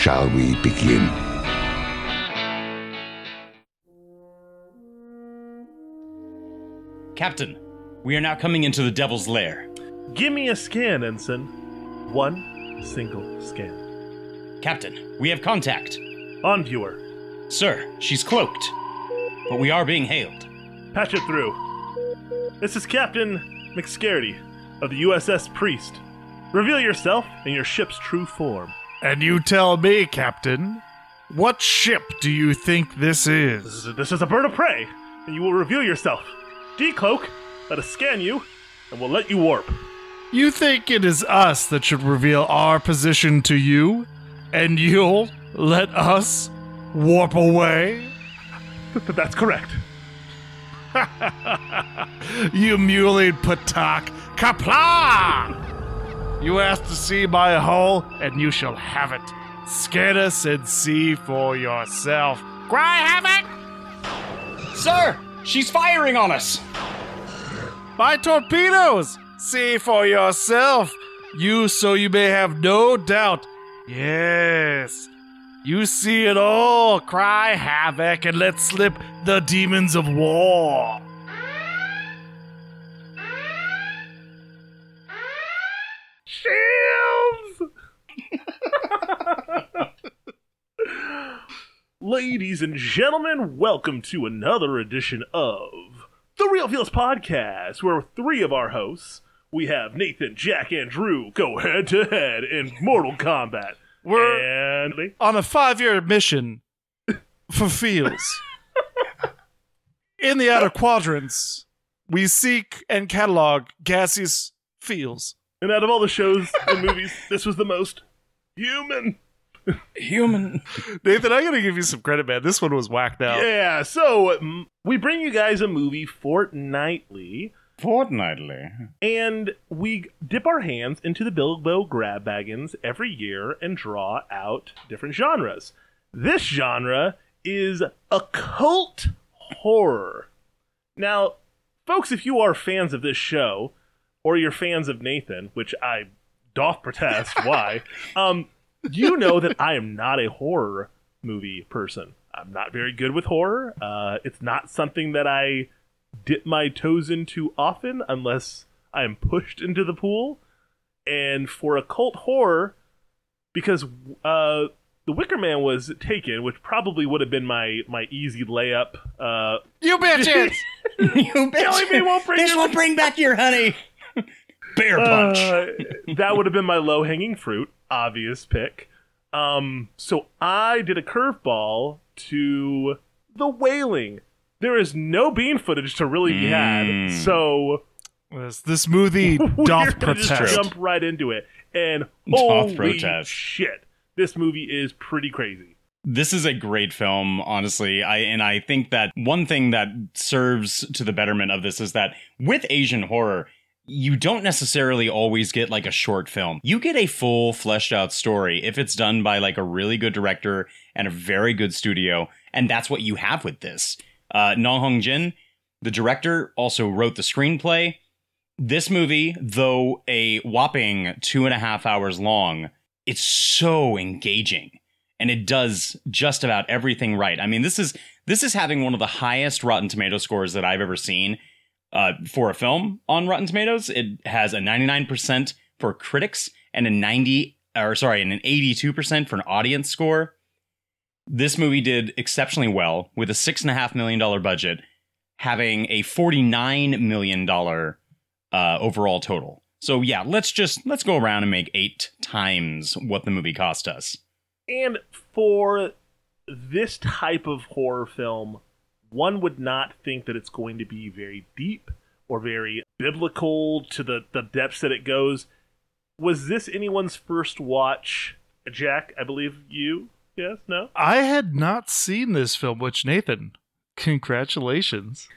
shall we begin? Captain, we are now coming into the Devil's Lair. Give me a scan, Ensign. One single scan. Captain, we have contact. On viewer. Sir, she's cloaked. But we are being hailed. Patch it through. This is Captain McScaredy of the USS Priest. Reveal yourself and your ship's true form. And you tell me, Captain, what ship do you think this is? This is, a bird of prey, and you will reveal yourself. Decloak, let us scan you, and we'll let you warp. You think it is us that should reveal our position to you, and you'll let us warp away? That's correct. you muley patak kapla! You asked to see my hull, and you shall have it. Scan us and see for yourself. Cry havoc! Sir, she's firing on us! My torpedoes! See for yourself. You so you may have no doubt. Yes. You see it all. Cry havoc and let slip the demons of war. Ladies and gentlemen, welcome to another edition of the Real Feels Podcast, where three of our hosts, we have Nathan, Jack, and Drew, go head to head in Mortal Kombat. We're and on a five year mission for feels. In the outer quadrants, we seek and catalog gaseous feels. And out of all the shows and movies, this was the most human. Human. Nathan, I gotta give you some credit, man. This one was whacked out. Yeah, so we bring you guys a movie fortnightly, Fortnightly. and we dip our hands into the Bilbo grab baggins every year and draw out different genres. This genre is occult horror. Now, folks, if you are fans of this show, or you're fans of Nathan, which I doth protest, why? Um, you know that I am not a horror movie person. I'm not very good with horror. Uh, it's not something that I dip my toes into often unless I am pushed into the pool. And for occult horror, because uh, the Wicker Man was taken, which probably would have been my my easy layup. Uh, You bitches! you me won't bring this your- won't bring back your honey. Bear punch. Uh, that would have been my low hanging fruit, obvious pick. Um, so I did a curveball to the wailing. There is no bean footage to really be had, Mm. so This, this movie we're doth gonna just protest. jump right into it. And Doth holy protest. shit, this movie is pretty crazy. This is a great film, honestly. I and I think that one thing that serves to the betterment of this is that with Asian horror, you don't necessarily always get like a short film. You get a full fleshed out story if it's done by like a really good director and a very good studio, and that's what you have with this. Uh Nong Hong Jin, the director, also wrote the screenplay. This movie, though a whopping two and a half hours long, it's so engaging and it does just about everything right. I mean, this is this is having one of the highest Rotten Tomato scores that I've ever seen uh, for a film on Rotten Tomatoes. It has a 99% for critics and a 90 or sorry, and an 82% for an audience score. This movie did exceptionally well with a six and a half million dollar budget, having a 49 million dollar uh, overall total. So yeah, let's just let's go around and make eight times what the movie cost us. And for this type of horror film, one would not think that it's going to be very deep or very biblical to the, the depths that it goes. Was this anyone's first watch Jack, I believe you. Yes, no. I had not seen this film, which Nathan, congratulations.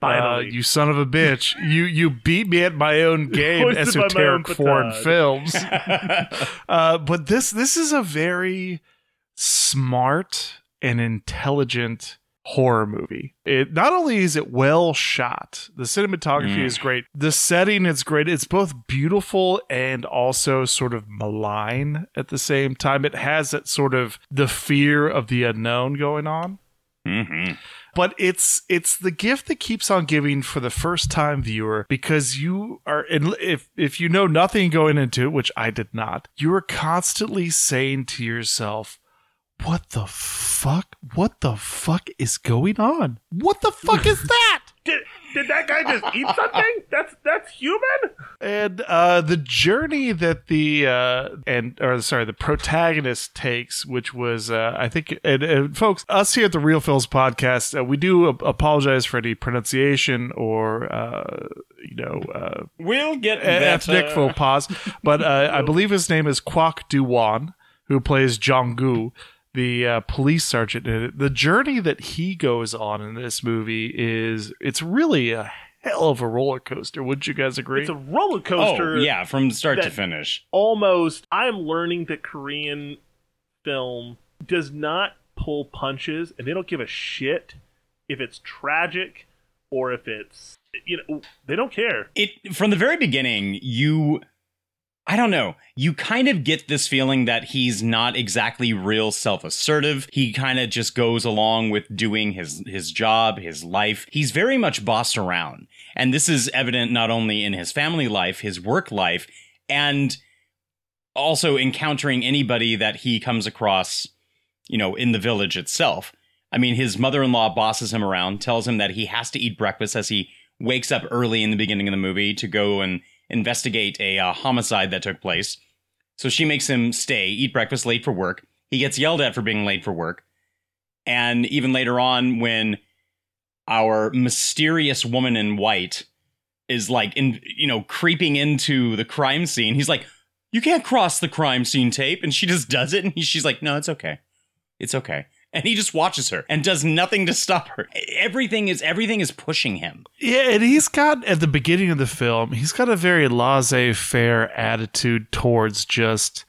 Finally. Uh, you son of a bitch. You you beat me at my own game, my own esoteric foreign films. uh, but this this is a very smart and intelligent horror movie. It not only is it well shot, the cinematography Mm. is great. The setting is great. It's both beautiful and also sort of malign at the same time. It has that sort of the fear of the unknown going on hmm but it's it's the gift that keeps on giving for the first time viewer because you are and if if you know nothing going into it which i did not you are constantly saying to yourself what the fuck? What the fuck is going on? What the fuck is that? Did, did that guy just eat something? That's that's human? and uh, the journey that the uh, and or sorry the protagonist takes, which was uh, I think and, and folks, us here at the Real Feels podcast, uh, we do ap- apologize for any pronunciation or uh, you know uh, We'll get ethnic faux pas, but uh, I believe his name is Kwak Do-won, who plays Jong-gu, the uh, police sergeant. in it. The journey that he goes on in this movie is it's really a hell of a roller coaster. Wouldn't you guys agree? It's a roller coaster. Oh yeah, from start to finish. Almost. I am learning that Korean film does not pull punches, and they don't give a shit if it's tragic or if it's you know they don't care. it from the very beginning you i don't know. You kind of get this feeling that he's not exactly real self-assertive. He kind of just goes along with doing his his job his life. He's very much bossed around. And this is evident not only in his family life his work life and also encountering anybody that he comes across you know in the village itself. I mean his mother-in-law bosses him around tells him that he has to eat breakfast as he wakes up early in the beginning of the movie to go and investigate a uh, homicide that took place. So she makes him stay, eat breakfast late for work. He gets yelled at for being late for work. And even later on, when our mysterious woman in white is like, in, you know, creeping into the crime scene, he's like, You can't cross the crime scene tape. And she just does it. And he, she's like, No, it's okay. It's okay. And he just watches her and does nothing to stop her. Everything is everything is pushing him. Yeah, and he's got at the beginning of the film, he's got a very laissez-faire attitude towards just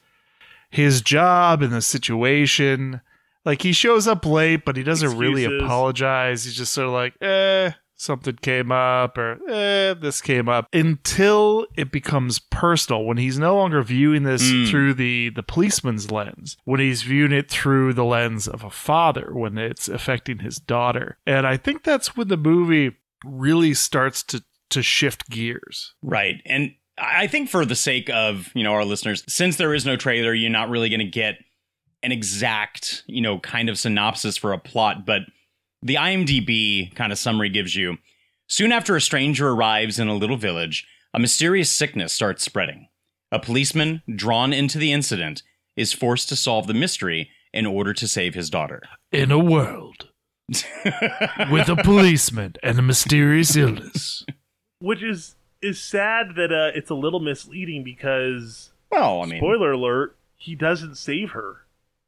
his job and the situation. Like he shows up late, but he doesn't really apologize. He's just sort of like, eh, something came up, or eh, this came up, until it becomes personal. When he's no longer viewing this Mm. through the the policeman's lens, when he's viewing it through the lens of a father, when it's affecting his daughter, and I think that's when the movie really starts to to shift gears. Right. And I think for the sake of, you know, our listeners, since there is no trailer, you're not really going to get an exact, you know, kind of synopsis for a plot, but the IMDb kind of summary gives you soon after a stranger arrives in a little village, a mysterious sickness starts spreading. A policeman, drawn into the incident, is forced to solve the mystery in order to save his daughter. In a world with a policeman and a mysterious illness. Which is is sad that uh, it's a little misleading because well, I mean, spoiler alert, he doesn't save her.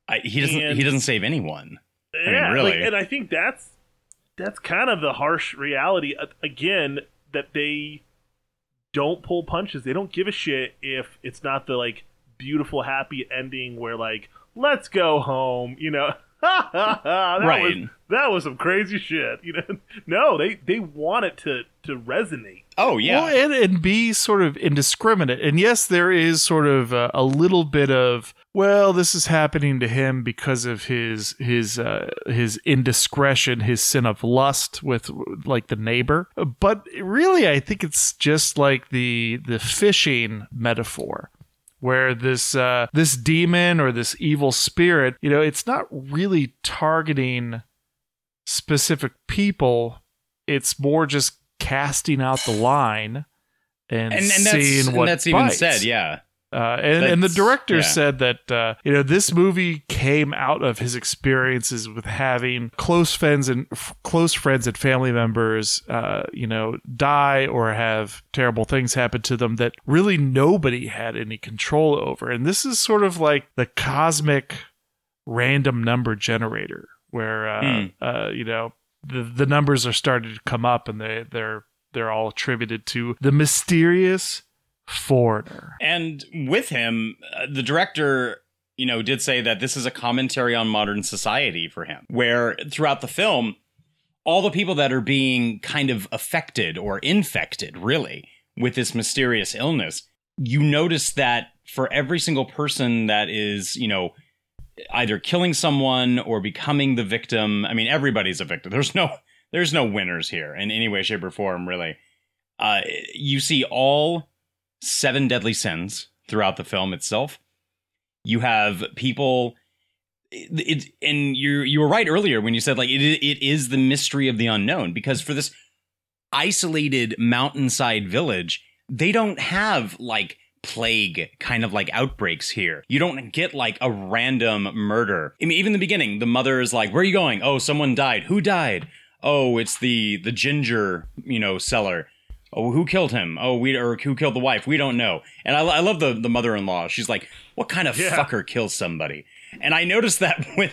I, he doesn't. And- he doesn't save anyone. Mean, yeah, really. like, and I think that's that's kind of the harsh reality uh, again that they don't pull punches. They don't give a shit if it's not the like beautiful happy ending where like let's go home, you know. that Right. was that was some crazy shit, you know. No, they they want it to to resonate. Oh yeah. Well, and, and be sort of indiscriminate. And yes, there is sort of a, a little bit of well, this is happening to him because of his his uh, his indiscretion, his sin of lust with like the neighbor. But really, I think it's just like the the fishing metaphor. Where this uh, this demon or this evil spirit, you know, it's not really targeting specific people. It's more just casting out the line and, and, and seeing that's, what and that's even said, yeah. Uh, and, and the director yeah. said that uh, you know this movie came out of his experiences with having close friends and f- close friends and family members, uh, you know, die or have terrible things happen to them that really nobody had any control over. And this is sort of like the cosmic random number generator, where uh, you know the the numbers are starting to come up, and they they're they're all attributed to the mysterious foreigner. And with him, uh, the director, you know, did say that this is a commentary on modern society for him, where throughout the film, all the people that are being kind of affected or infected, really, with this mysterious illness, you notice that for every single person that is, you know, either killing someone or becoming the victim, I mean, everybody's a victim. There's no, there's no winners here in any way, shape, or form, really. Uh, you see all seven deadly sins throughout the film itself. You have people. It, it and you you were right earlier when you said like it it is the mystery of the unknown because for this isolated mountainside village they don't have like plague kind of like outbreaks here. You don't get like a random murder. I mean even in the beginning the mother is like where are you going? Oh someone died. Who died? Oh it's the the ginger, you know, seller. Oh, who killed him? Oh, we or who killed the wife? We don't know. And I, I love the the mother in law. She's like, what kind of Yeah. fucker kills somebody? And I noticed that with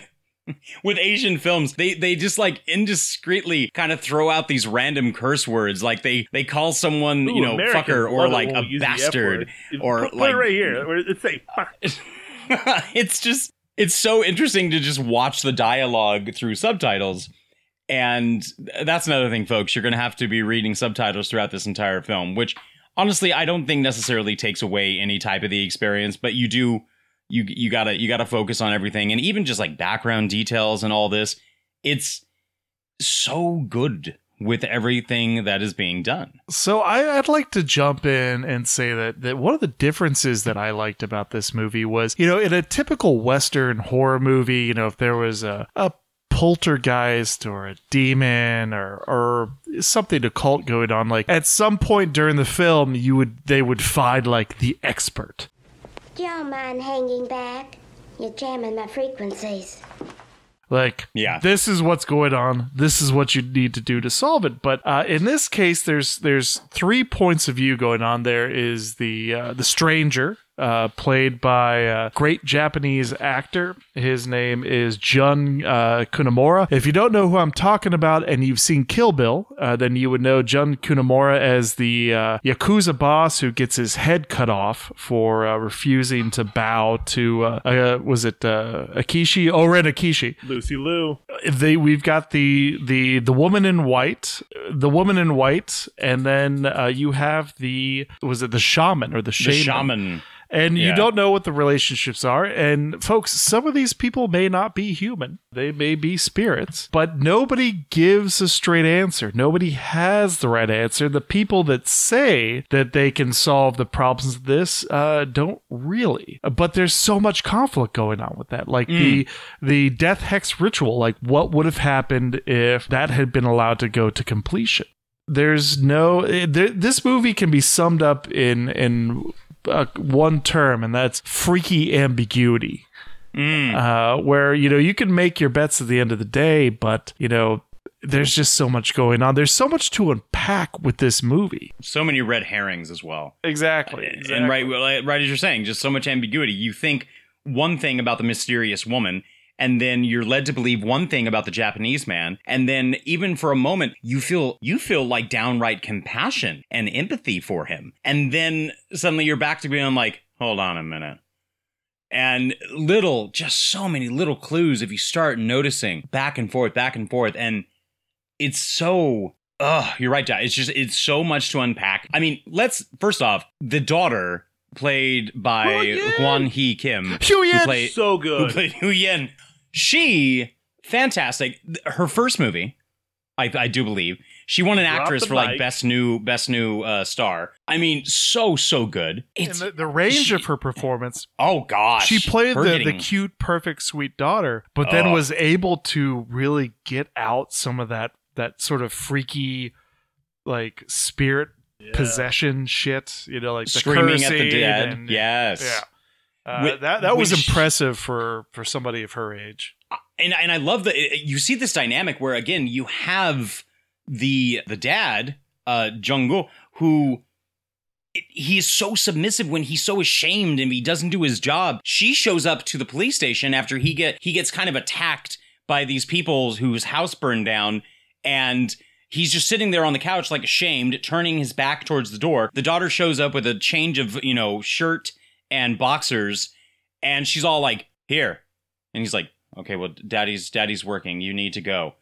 with Asian films, they they just like indiscreetly kind of throw out these random curse words, like they they call someone Ooh, you know Americans fucker or like a we use the F bastard or like it right here. Where it say fuck. it's just it's so interesting to just watch the dialogue through subtitles and that's another thing folks. You're going to have to be reading subtitles throughout this entire film which honestly i don't think necessarily takes away any type of the experience but you do you you got to you got to focus on everything. And even just like background details and all this it's so good with everything that is being done. So I, I'd like to jump in and say that, that one of the differences that I liked about this movie was, you know, in a typical Western horror movie, you know, if there was a, a poltergeist or a demon or or something occult going on, like at some point during the film, you would they would find like the expert. Don't mind hanging back. You're jamming my frequencies. Like, Yeah. this is what's going on. This is what you need to do to solve it. But uh, in this case, there's there's three points of view going on. There is the uh, the stranger, uh, played by a great Japanese actor. His name is Jun uh, Kunimura. If you don't know who I'm talking about and you've seen Kill Bill, uh, then you would know Jun Kunimura as the uh, yakuza boss who gets his head cut off for uh, refusing to bow to uh, uh, was it uh, Akishi? Oh, Ren Akishi Lucy Liu. they we've got the the the woman in white the woman in white and then uh, you have the was it the shaman or the the shaman, and you don't know what the relationships are. And folks some of these people may not be human. They may be spirits but nobody gives a straight answer. Nobody has the right answer. The people that say that they can solve the problems of this uh, don't really. But there's so much conflict going on with that. Like the the death hex ritual like what would have happened if that had been allowed to go to completion? There's no there, this movie can be summed up in in uh, one term and that's freaky ambiguity. Uh, where you know you can make your bets at the end of the day but you know there's just so much going on. There's so much to unpack with this movie. So many red herrings as well. Exactly, and right, right as you're saying, just so much ambiguity. You think one thing about the mysterious woman, and then you're led to believe one thing about the Japanese man, and then even for a moment, you feel you feel like downright compassion and empathy for him, and then suddenly you're back to being like, hold on a minute. And little, just so many little clues if you start noticing back and forth, back and forth, and it's so Oh, you're right, Dad. It's just it's so much to unpack. I mean, let's first off, the daughter played by. Hwan Hee Kim, Hugh who Yen! played So who good. played Hu Yen. She fantastic. Her first movie, I, I do believe, she won an Drop actress the for like mic. best new best new uh, star. I mean, so so good. and It's the, the range she- of her performance oh gosh, she played Her the, the cute perfect sweet daughter but then Oh. was able to really get out some of that that sort of freaky like spirit possession shit. You know, like the Screaming at the dead. and- yes. Yeah. Uh, Whi- that that was impressive for for somebody of her age. and and I love that you see this dynamic where again you have the the dad uh Junggu who it- is so submissive when he's so ashamed and he doesn't do his job. She shows up to the police station after he get he gets kind of attacked by these people whose house burned down and he's just sitting there on the couch like ashamed turning his back towards the door. The daughter shows up with a change of, you know, shirt and boxers and she's all like, "Here." And he's like, okay, well, daddy's daddy's working. You need to go.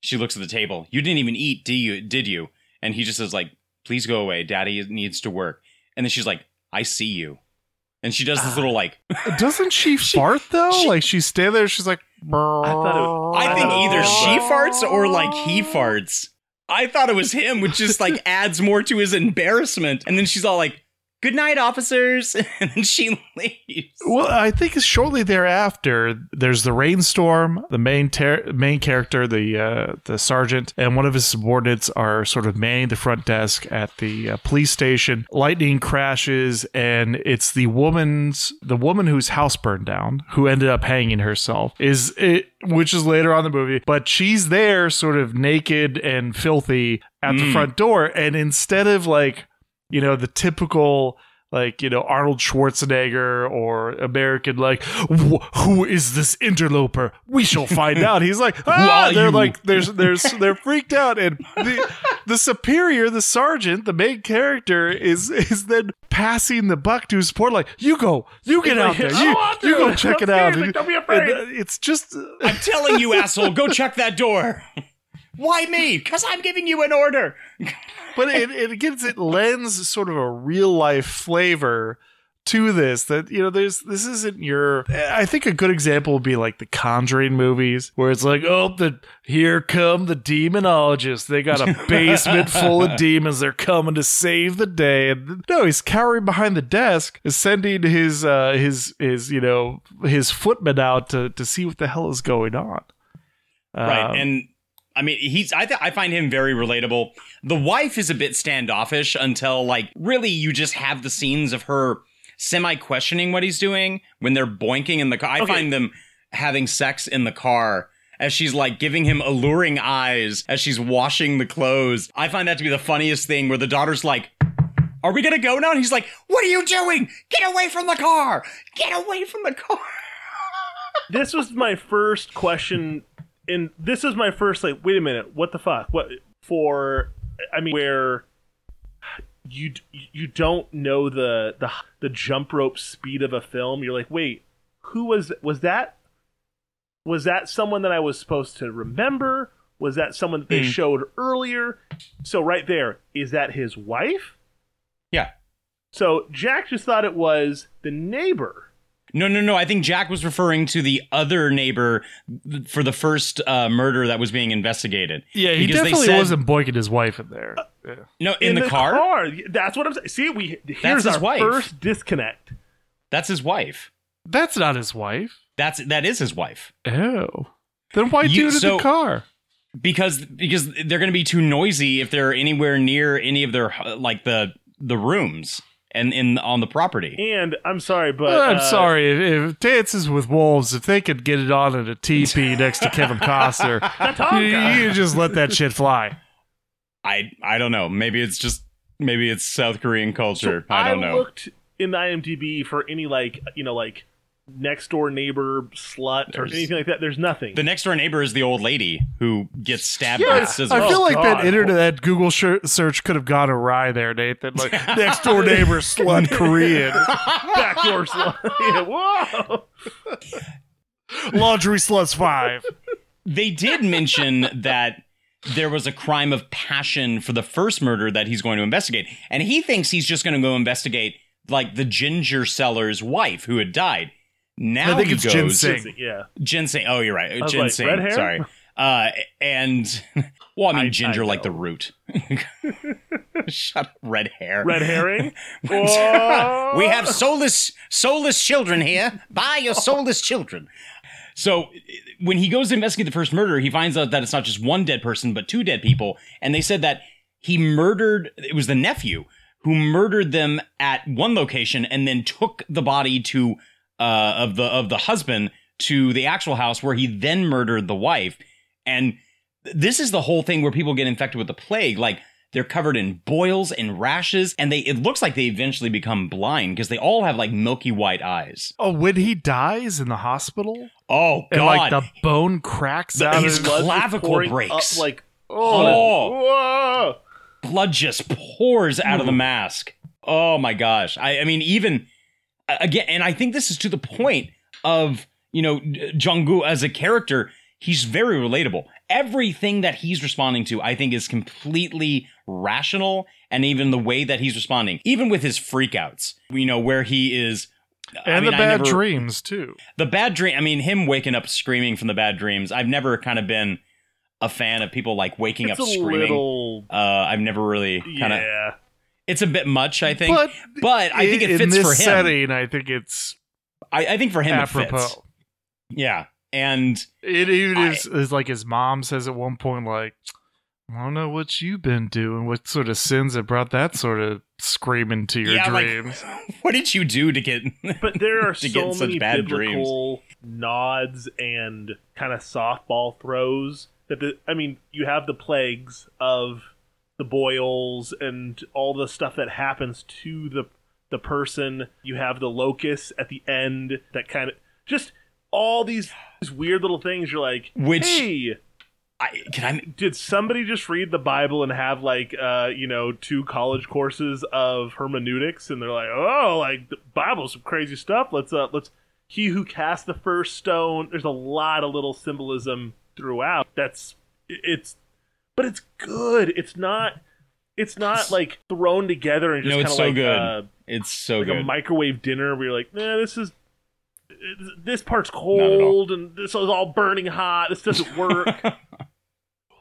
She looks at the table. You didn't even eat, do you? Did you? And he just says like, please go away. Daddy needs to work. And then she's like, I see you. And she does this little like, Doesn't she, fart though? like she's standing there, she's like, I thought it, I think either she farts or like he farts. I thought it was him, which just like adds more to his embarrassment. And then she's all like, good night, officers. And then she leaves. Well, I think shortly thereafter, there's the rainstorm. The main ter- main character, the uh, the sergeant, and one of his subordinates are sort of manning the front desk at the uh, police station. Lightning crashes, and it's the woman's the woman whose house burned down, who ended up hanging herself. Is it, which is later on in the movie, but she's there, sort of naked and filthy at the Mm. front door, and instead of like you know the typical like you know Arnold Schwarzenegger or American like who is this interloper we shall find out he's like ah! they're you?" like there's there's they're freaked out and the the superior the sergeant the main character is is then passing the buck to his support like you go you get out there you, you go check it out And- don't be and, afraid. uh, it's just I'm telling you, asshole, go check that door. Why me? Because I'm giving you an order. but it, it gives it lends sort of a real life flavor to this that you know there's this isn't your i think a good example would be like the conjuring movies where it's like oh the here come the demonologists they got a basement full of demons they're coming to save the day and no he's cowering behind the desk sending his uh his his you know his footman out to to see what the hell is going on right Um, and i mean he's I, th- I find him very relatable. The wife is a bit standoffish until like really you just have the scenes of her semi questioning what he's doing when they're boinking in the car. I Okay. find them having sex in the car as she's like giving him alluring eyes as she's washing the clothes. I find that to be the funniest thing where the daughter's like are we gonna go now? And he's like what are you doing? Get away from the car! Get away from the car! This was my first question and this is my first like wait a minute what the fuck? What for i mean where you you don't know the the the jump rope speed of a film. You're like wait who was was that was that someone that i was supposed to remember? Was that someone that they Hmm. showed earlier? So right there is that his wife? Yeah. So jack just thought it was the neighbor No, no, no. I think Jack was referring to the other neighbor for the first uh, murder that was being investigated. yeah he Because they definitely said- wasn't boinking his wife in there yeah. No, in, the, car? That's what I'm saying. See, we here's his our wife. first disconnect. That's his wife. that's not his wife That's that is his wife. Oh. Then why You- do it in so- the car? Because because they're going to be too noisy if they're anywhere near any of their uh, like the the rooms and in on the property. And I'm sorry, but I'm uh, sorry. If, if Dances with Wolves, if they could get it on at a teepee next to Kevin Costner, you, you just let that shit fly. I I don't know. Maybe it's just maybe it's South Korean culture. I don't know. looked in the IMDb for any like you know like next door neighbor slut or anything like that. There's nothing. the next door neighbor is the old lady who gets stabbed Yeah, with scissors. I feel Oh, like that God. internet, that Google shir- search could have gone awry there, Nathan. Like next door neighbor slut Korean, Backdoor slut. yeah, whoa. laundry sluts five. they did mention that there was a crime of passion for the first murder that he's going to investigate. And he thinks he's just going to go investigate like the ginger seller's wife who had died. Now I think he it's goes ginseng. Yeah. Ginseng. Oh, you're right. was like, red hair? Sorry. Uh, and well, I mean I- ginger I like the root. Shut up, red hair. Red herring. we have soulless, soulless children here. Buy your soulless children. So when he goes to investigate the first murder, he finds out that it's not just one dead person, but two dead people. And they said that he murdered. It was the nephew who murdered them at one location and then took the body to uh, of the of the husband to the actual house where he then murdered the wife. And this is the whole thing where people get infected with the plague. Like they're covered in boils and rashes, and they it looks like they eventually become blind because they all have like milky white eyes. Oh, when he dies in the hospital, Oh and god! like the bone cracks The- out his clavicle breaks. Up, like Oh. whoa. blood just pours out of the mask. Oh my gosh. I, I mean, even again, and I think this is to the point of, you know, Junggu as a character, he's very relatable. Everything that he's responding to, I think, is completely rational. And even the way that he's responding, even with his freakouts, you know, where he is. I and mean, the bad never- dreams too. The bad dream, I mean, him waking up screaming from the bad dreams, I've never kind of been a fan of people like waking It's up a screaming. little Uh, I've never really kind of. yeah. It's a bit much, I think. But, But, I think it in fits this for him. setting. I think it's I, I think for him it apropos. fits. Yeah, and It even I- is, is like his mom says at one point, like, I don't know what you've been doing. What sort of sins have brought that sort of screaming to your yeah, dreams? like, what did you do to get? But there are to so get such many bad dreams? nods and kind of softball throws that the I mean, you have the plagues of the boils and all the stuff that happens to the the person. You have the locusts at the end that kind of just all these, these weird little things. You're like, Which- hey, I, can I? did somebody just read the Bible and have like uh you know two college courses of hermeneutics and they're like oh like the Bible's some crazy stuff let's uh let's he who cast the first stone there's a lot of little symbolism throughout that's it's but it's good it's not it's not like thrown together and just No, kind it's of so like good. uh It's so like a microwave dinner where you're like nah this is this part's cold and this is all burning hot this doesn't work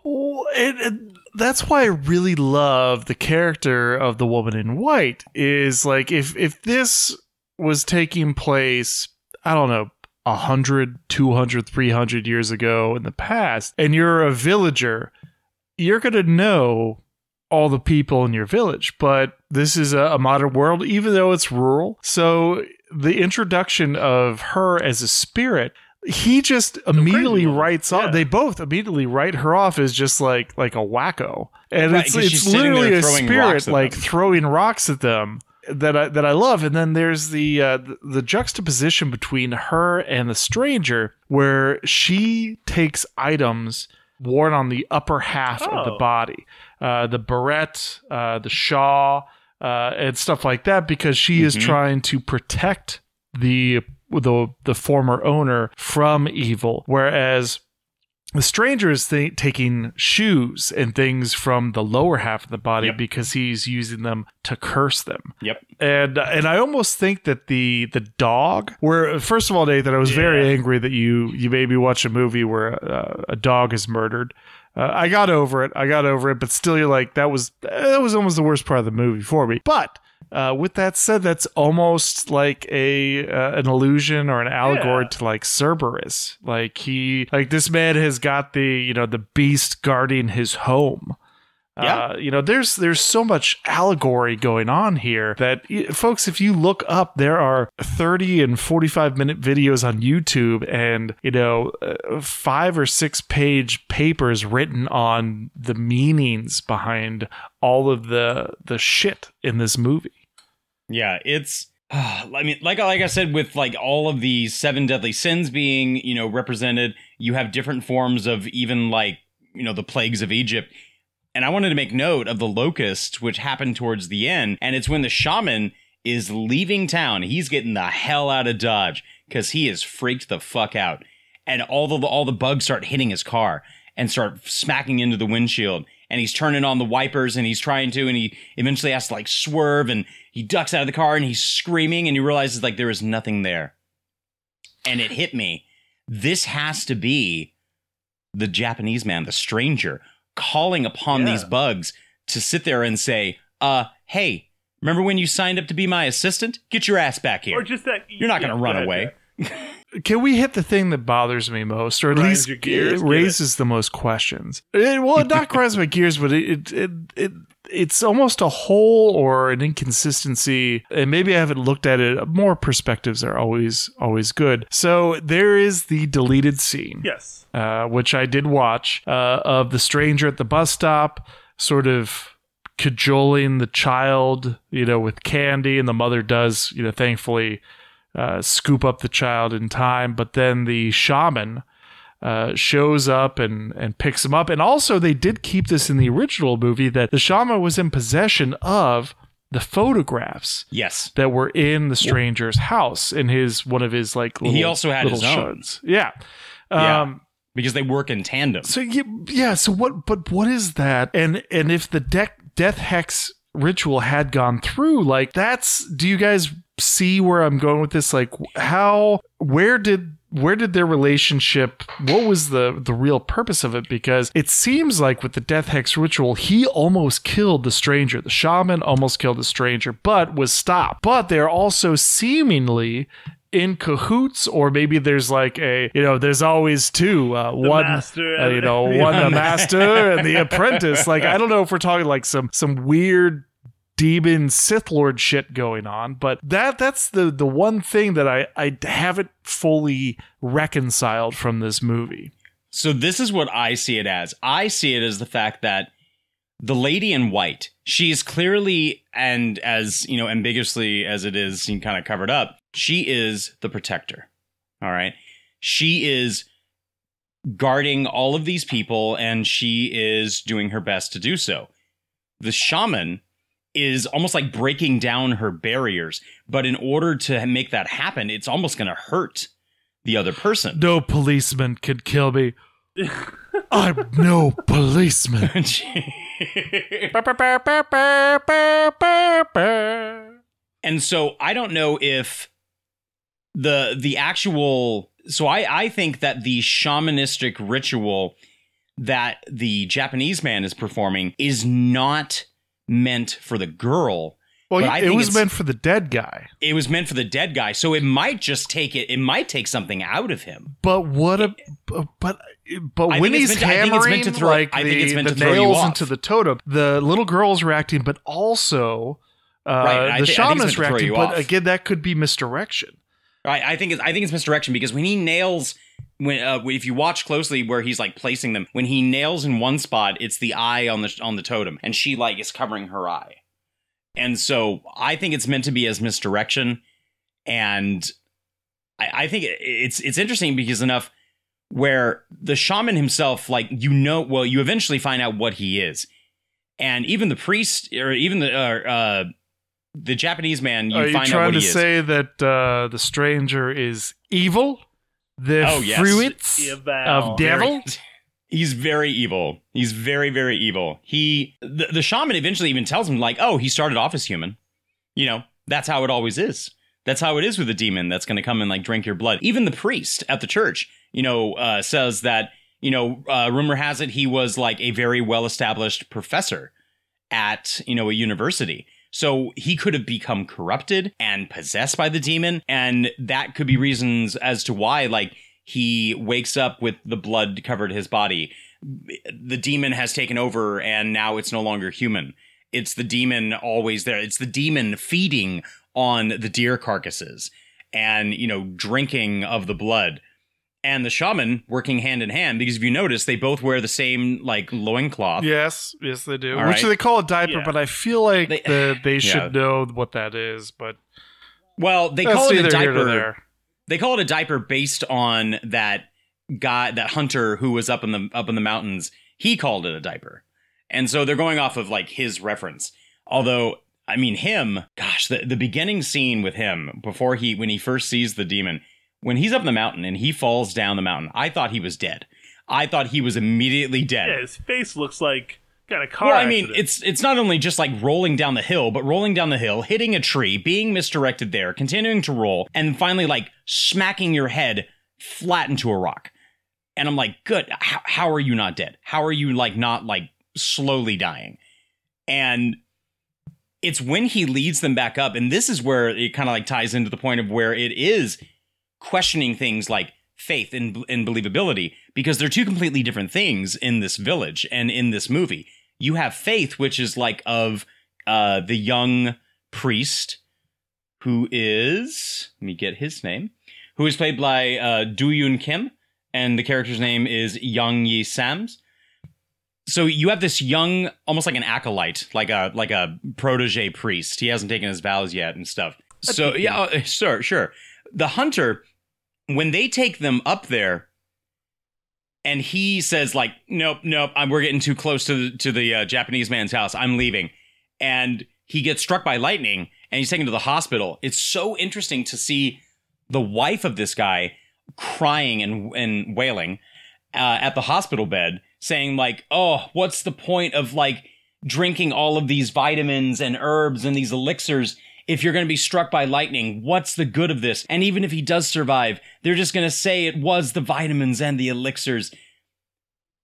Well, and, and that's why I really love the character of the woman in white. Is like if if this was taking place, I don't know, 100, 200, 300 years ago in the past, and you're a villager, you're going to know all the people in your village. But this is a, a modern world, even though it's rural. So the introduction of her as a spirit, he just immediately writes Yeah. off. They both immediately write her off as just like like a wacko, and Right, it's it's literally a spirit like them. throwing rocks at them that I that I love. And then there's the uh, the, the juxtaposition between her and the stranger, where she takes items worn on the upper half of the Oh. body, uh, the beret, uh, the shawl, uh, and stuff like that, because she is Mhm. trying to protect the the the former owner from evil, whereas the stranger is th- taking shoes and things from the lower half of the body Yep. because he's using them to curse them. Yep. And and I almost think that the the dog, where first of all, Nathan, I was very angry that you you made me watch a movie where uh, a dog is murdered. Uh, I got over it. I got over it, but still, you're like that was that was almost the worst part of the movie for me. But uh, with that said, that's almost like a uh, an illusion or an allegory Yeah. to like Cerberus. Like he, like this man has got the you know the beast guarding his home. Yeah. Uh, you know, there's there's so much allegory going on here that folks, if you look up, there are 30 and 45 minute videos on YouTube, and you know, uh, five or six page papers written on the meanings behind all of the the shit in this movie. Yeah, it's. I mean, like like I said, with like all of the seven deadly sins being you know represented, you have different forms of even like you know the plagues of Egypt. And I wanted to make note of the locust, which happened towards the end, and it's when the shaman is leaving town. He's getting the hell out of Dodge because he is freaked the fuck out, and all the all the bugs start hitting his car and start smacking into the windshield. And he's turning on the wipers and he's trying to, and he eventually has to like swerve and he ducks out of the car and he's screaming and he realizes like there is nothing there. And it hit me. This has to be the Japanese man, the stranger, calling upon Yeah. these bugs to sit there and say, uh, hey, remember when you signed up to be my assistant? Get your ass back here. or just that You're not going to yeah, run go ahead, away. Jack. Can we hit the thing that bothers me most, or at Grinds least your gears? it Get it. raises the most questions? It, well, it not grinds my gears, but it, it it it it's almost a hole or an inconsistency and maybe i haven't looked at it more perspectives are always always good so there is the deleted scene Yes. uh, which i did watch uh, of the stranger at the bus stop sort of cajoling the child you know with candy and the mother does you know thankfully uh, scoop up the child in time but then the shaman uh, shows up and, and picks him up. And also, they did keep this in the original movie that the shaman was in possession of the photographs Yes. that were in the stranger's house in his one of his like little, He also had his own. Yeah. Yeah. Um, Because they work in tandem. so yeah, yeah. So what? But what is that? And and if the de- death hex ritual had gone through, like that's. Do you guys see where I'm going with this? Like how? Where did? Where did their relationship? What was the the real purpose of it? Because it seems like with the death hex ritual, he almost killed the stranger. The shaman almost killed the stranger, but was stopped. But they're also seemingly in cahoots or maybe there's like a you know there's always two uh, one uh, you know one the master and the apprentice like i don't know if we're talking like some some weird demon sith lord shit going on but that that's the the one thing that i i haven't fully reconciled from this movie So this is what I see it as. I see it as the fact that the lady in white, she is clearly and as you know ambiguously as it is kind of covered up, she is the protector. All right. She is guarding all of these people and she is doing her best to do so. The shaman is almost like breaking down her barriers, but in order to make that happen, it's almost going to hurt the other person. no policeman could kill me. I'm no policeman. And so I don't know if the the actual so I I think that the shamanistic ritual that the Japanese man is performing is not meant for the girl. well but it was meant for the dead guy It was meant for the dead guy, so it might just take it. It might take something out of him. But what a but but, but I when he's meant I think it's hammering meant to throw- like I the, think it's meant the to throw nails into the totem, the little girl's reacting, but also uh, Right, the thi- I think it's shaman's meant reacting. But off. again, that could be misdirection. I, I think it's I think it's misdirection because when he nails when uh, if you watch closely where he's like placing them when he nails in one spot it's the eye on the on the totem and she like is covering her eye. And so I think it's meant to be as misdirection and I, I think it's it's interesting because enough where the shaman himself like you know well you eventually find out what he is. And even the priest or even the uh, uh the Japanese man you Are you out trying what to he is. say that uh, the stranger is evil? The Oh, yes. fruits Evil. of devil? Very- he's very evil. He's very, very evil. He the, the shaman eventually even tells him, like, oh, he started off as human. You know, that's how it always is. That's how it is with a demon that's gonna come and like drink your blood. Even the priest at the church, you know, uh, says that, you know, uh, rumor has it he was like a very well established professor at, you know, a university. So he could have become corrupted and possessed by the demon. And that could be reasons as to why, like, he wakes up with the blood covered his body. The demon has taken over and now it's no longer human. It's the demon always there. It's the demon feeding on the deer carcasses and, you know, drinking of the blood. And the shaman working hand in hand because if you notice, they both wear the same like loincloth. Yes, yes, they do. All Which right. they call a diaper, Yeah. but I feel like They- the, they Yeah. should know what that is. But Well, they call it a neither here nor diaper. there. They call it a diaper based on that guy, that hunter who was up in the up in the mountains. He called it a diaper, and so they're going off of like his reference. Although, I mean, him, gosh, the the beginning scene with him before he when he first sees the demon, when he's up in the mountain and he falls down the mountain, I thought he was dead. I thought he was immediately dead. Yeah, his face looks like got a car Well, I mean, accident. it's it's not only just like rolling down the hill, but rolling down the hill, hitting a tree, being misdirected there, continuing to roll, and finally like smacking your head flat into a rock. And I'm like, good. How, how are you not dead? How are you like not like slowly dying? And it's when he leads them back up, and this is where it kind of like ties into the point of where it is questioning things like faith and, and believability because they're two completely different things in this village and in this movie. you have faith, which is like of uh, the young priest who is let me get his name, who is played by uh, Do Yoon Kim, and the character's name is Young Yi Sams. So you have this young, almost like an acolyte, like a like a protege priest. He hasn't taken his vows yet and stuff. So yeah, uh, sure, sure. The hunter, when they take them up there, and he says like, "Nope, nope, I'm, we're getting too close to the, to the uh, Japanese man's house. I'm leaving," and he gets struck by lightning and he's taken to the hospital. It's so interesting to see the wife of this guy crying and and wailing uh, at the hospital bed, saying like, "Oh, what's the point of like drinking all of these vitamins and herbs and these elixirs?" If you're going to be struck by lightning, what's the good of this? And even if he does survive, they're just going to say it was the vitamins and the elixirs.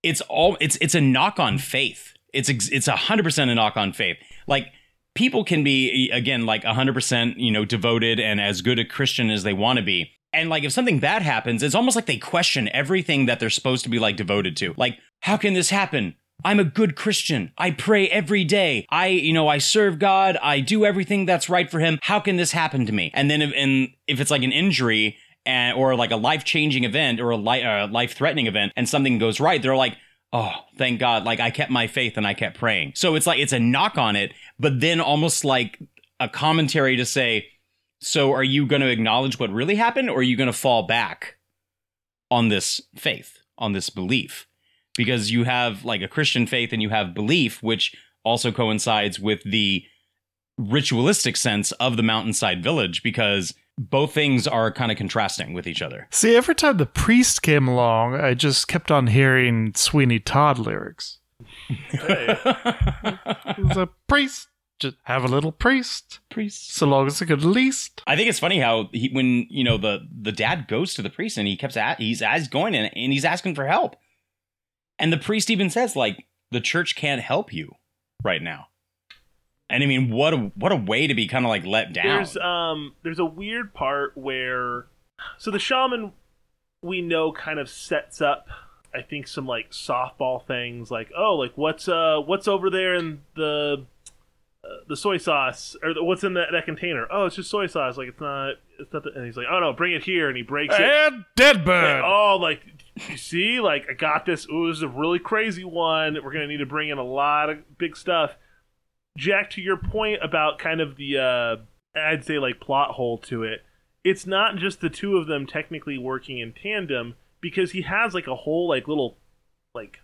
It's all it's it's a knock on faith. It's it's a hundred percent a knock on faith. Like people can be again like a 100% you know devoted and as good a christian as they want to be and like if something bad happens it's almost like they question everything that they're supposed to be like devoted to like how can this happen i'm a good christian. I pray every day. I you know i serve god. I do everything that's right for him. How can this happen to me? And then if, and if it's like an injury and or like a life-changing event or a uh, life-threatening event and something goes right they're like oh thank god. Like i kept my faith and i kept praying. So it's like it's a knock on it but then almost like a commentary to say so are you going to acknowledge what really happened or are you going to fall back on this faith on this belief because you have like a christian faith and you have belief which also coincides with the ritualistic sense of the mountainside village because both things are kind of contrasting with each other See, every time the priest came along, I just kept on hearing Sweeney Todd lyrics. He's a priest. Just have a little priest. Priest. So long as it could least. I think it's funny how he, when you know the the dad goes to the priest and he keeps at he's as going in and he's asking for help, and the priest even says like the church can't help you right now. And I mean, what a what a way to be kind of like let down. There's um there's a weird part where so the shaman we know kind of sets up I think some like softball things like oh like what's uh what's over there in the uh, the soy sauce or the, what's in that, that container oh it's just soy sauce like it's not it's not the, and he's like oh no bring it here and he breaks it And dead bird. and, oh, like you see, like I got this. Ooh, this is a really crazy one. We're gonna need to bring in a lot of big stuff. Jack, to your point about kind of the, uh, I'd say like plot hole to it. It's not just the two of them technically working in tandem because he has like a whole like little like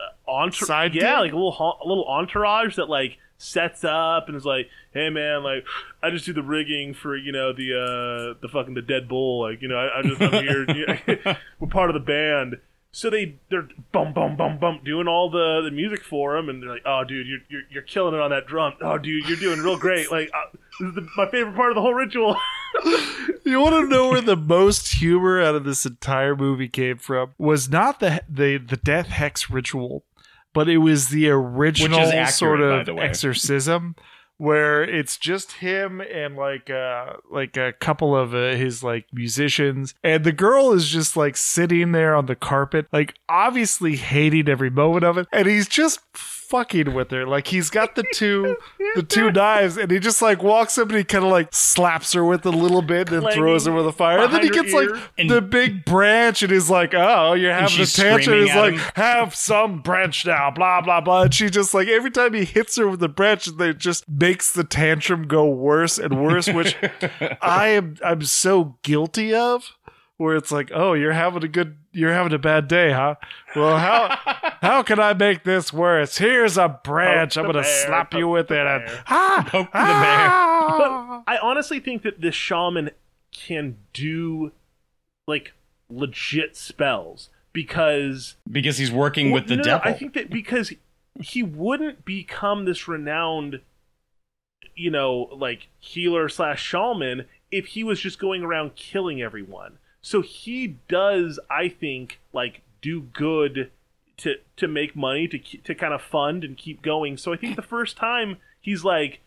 uh, entourage. Yeah, like a little ha- a little entourage that like sets up and is like, hey man, like I just do the rigging for you know the uh the fucking the dead bull, like you know I, I just I'm here, we're part of the band. So they they're bum bum bum bum doing all the, the music for him, and they're like, oh dude, you're, you're you're killing it on that drum. Oh dude, you're doing real great. Like uh, this is the, my favorite part of the whole ritual. You want to know where the most humor out of this entire movie came from? Was not the the the death hex ritual, but it was the original accurate, sort of exorcism where it's just him and like uh like a couple of uh, his like musicians. And the girl is just like sitting there on the carpet like obviously hating every moment of it. And he's just fucking with her like he's got the two the two knives and he just like walks up and he kind of like slaps her with a little bit and then throws her with a fire and then he gets like ear. The big branch and he's like oh you're having a tantrum he's like him. have some branch now blah blah blah and she just like every time he hits her with the branch it just makes the tantrum go worse and worse which i am i'm so guilty of where it's like oh you're having a good you're having a bad day huh well how how can i make this worse here's a branch Poke i'm gonna bear, slap you with it and ah, Poke the ah. I honestly think that this shaman can do like legit spells because because he's working with the Well, no, no, devil. I think that because he wouldn't become this renowned, you know, like healer slash shaman if he was just going around killing everyone. So he does, I think, like do good to to make money to to kind of fund and keep going. So I think the first time he's like,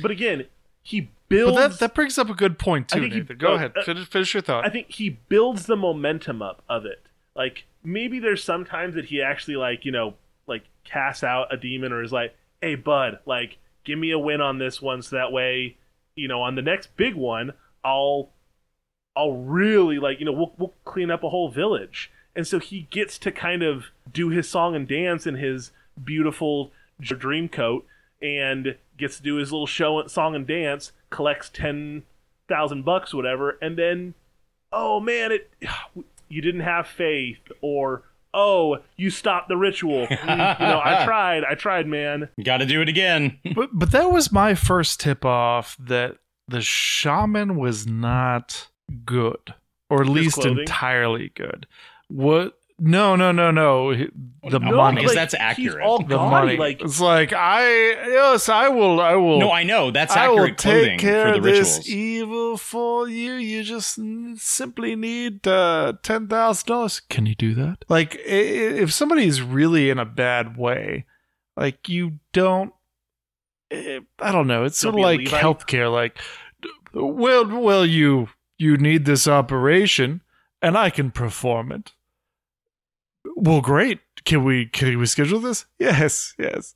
but again, he builds. but that, that brings up a good point too think he- go uh, ahead finish, finish your thought I think he builds the momentum up of it. Like maybe there's sometimes that he actually like you know like casts out a demon or is like, "Hey, bud, like, give me a win on this one, so that way, you know, on the next big one, I'll, I'll really like, you know, we'll we'll clean up a whole village." And so he gets to kind of do his song and dance in his beautiful dream coat, and gets to do his little show, and song and dance, collects ten thousand bucks, whatever, and then, oh man, it, you didn't have faith, or oh, you stopped the ritual. Mm, you know, I tried, I tried, man. Got to do it again. but but that was my first tip off that the shaman was not good, or at His least clothing? entirely good. What? No, no, no, no. The No, money. because that's accurate. All the gaudy, money. like it's like I yes, I will. I will. No, I know that's I will accurate clothing take care for the of this evil for you. You just simply need uh, ten thousand dollars. Can you do that? Like, i- i- if somebody's really in a bad way, like you don't. eh, I don't know. It's sort of like Levite. healthcare. Like, well, well, you you need this operation, and I can perform it. Well, great. Can we can we schedule this? Yes, yes.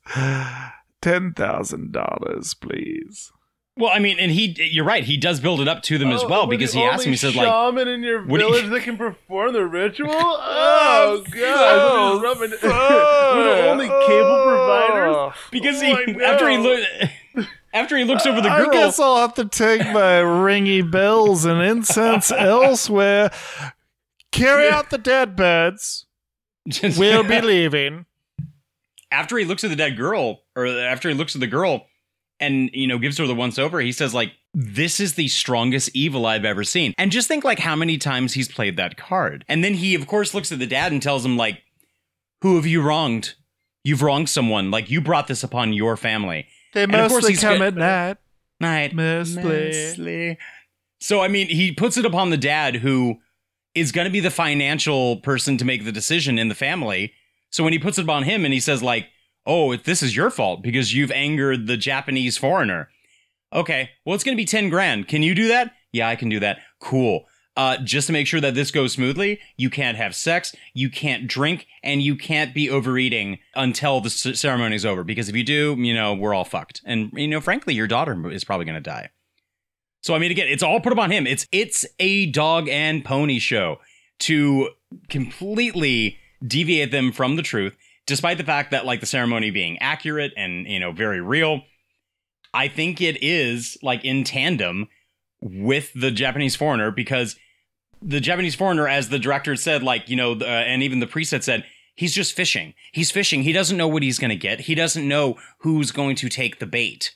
Ten thousand dollars, please. Well, I mean, and he, you're right. He does build it up to them as Oh, well because he asked him. He says like, shaman in your do you- village that can perform the ritual. Oh god, we're, just oh, rubbing- we're the only cable providers. because Oh, he after he know. After he looks over the girl. I guess I'll have to take my ringy bells and incense elsewhere. Carry out the dead birds. We'll be leaving. after he looks at the dead girl, or after he looks at the girl, and you know gives her the once over, he says like, "This is the strongest evil I've ever seen." And just think like how many times he's played that card. And then he of course looks at the dad and tells him like, "Who have you wronged? You've wronged someone. Like you brought this upon your family." They And of course mostly come at night. Night. Mostly. Mostly. So I mean, he puts it upon the dad who is going to be the financial person to make the decision in the family. So when he puts it upon him and he says like, "Oh, if this is your fault because you've angered the Japanese foreigner." Okay, well it's going to be 10 grand. Can you do that? Yeah, I can do that. Cool. Uh, just to make sure that this goes smoothly, you can't have sex, you can't drink, and you can't be overeating until the c- is over. Because if you do, you know, we're all fucked. And, you know, frankly, your daughter is probably going to die. So, I mean, again, it's all put upon him. It's, it's a dog and pony show to completely deviate them from the truth, despite the fact that, like, the ceremony being accurate and, you know, very real. I think it is, like, in tandem with the Japanese foreigner because the Japanese foreigner, as the director said, like, you know, uh, and even the priest had said, he's just fishing. He's fishing. He doesn't know what he's going to get. He doesn't know who's going to take the bait.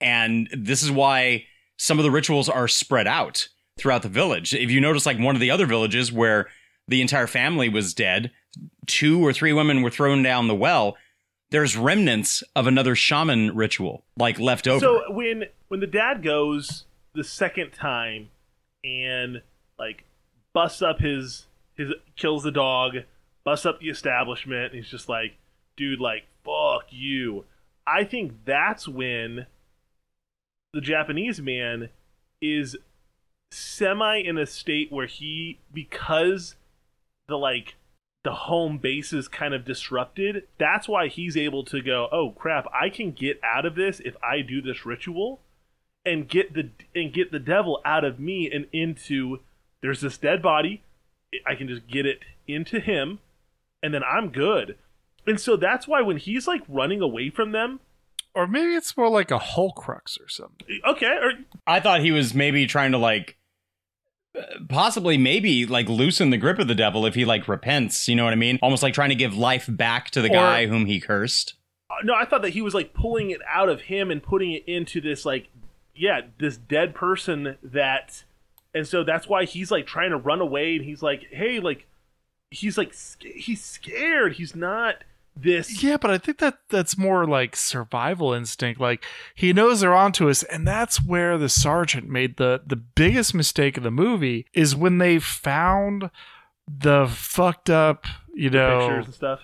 And this is why some of the rituals are spread out throughout the village. If you notice, like one of the other villages where the entire family was dead, two or three women were thrown down the well. There's remnants of another shaman ritual, like left over. So when when the dad goes the second time and like busts up his his kills the dog, busts up the establishment, he's just like, dude, like fuck you. I think that's when the Japanese man is semi in a state where he because the like the home base is kind of disrupted. That's why he's able to go, "Oh crap, I can get out of this if I do this ritual and get the and get the devil out of me and into there's this dead body. I can just get it into him and then I'm good." And so that's why when he's like running away from them, Or maybe it's more like a Horcrux or something. okay, or I thought he was maybe trying to like possibly maybe like loosen the grip of the devil if he like repents, you know what I mean? Almost like trying to give life back to the Or- guy whom he cursed. Uh, no, I thought that he was like pulling it out of him and putting it into this like yeah, this dead person that and so that's why he's like trying to run away and he's like, "Hey, like he's like sc- he's scared. He's not this Yeah, but I think that that's more like survival instinct. Like he knows they're onto us, and that's where the sergeant made the the biggest mistake of the movie is when they found the fucked up, you know, pictures and stuff."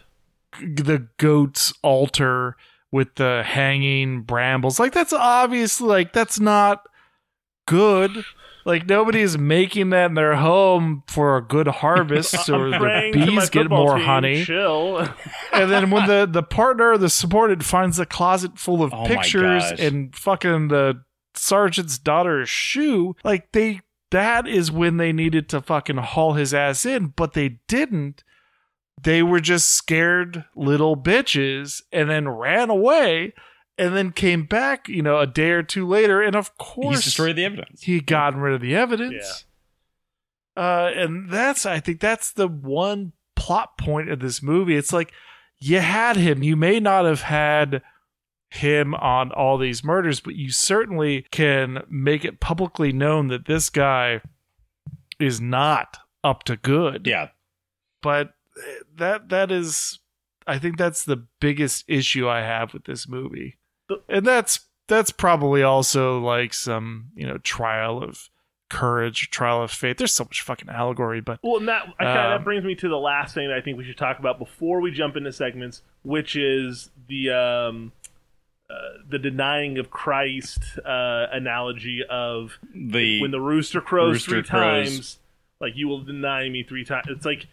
the goat's altar with the hanging brambles. Like that's obviously like that's not good. Like nobody's making that in their home for a good harvest, or the praying to my bees get more team, honey. Chill. and then when the the partner, the supported, finds a closet full of Oh pictures and fucking the sergeant's daughter's shoe, like they that is when they needed to fucking haul his ass in, but they didn't. They were just scared little bitches and then ran away and then came back, you know, a day or two later, and of course He's destroyed the evidence. he gotten rid of the evidence. Uh, and that's I think that's the one plot point of this movie. It's like you had him. You may not have had him on all these murders, but you certainly can make it publicly known that this guy is not up to good. Yeah. But that that is I think that's the biggest issue I have with this movie. And that's that's probably also like some, you know, trial of courage, trial of faith. There's so much fucking allegory, but Well, and that I kinda, Um, that brings me to the last thing that I think we should talk about before we jump into segments, which is the um, uh, the denying of Christ uh, analogy of The when the rooster crows rooster three crows. times, like you will deny me three times. It's like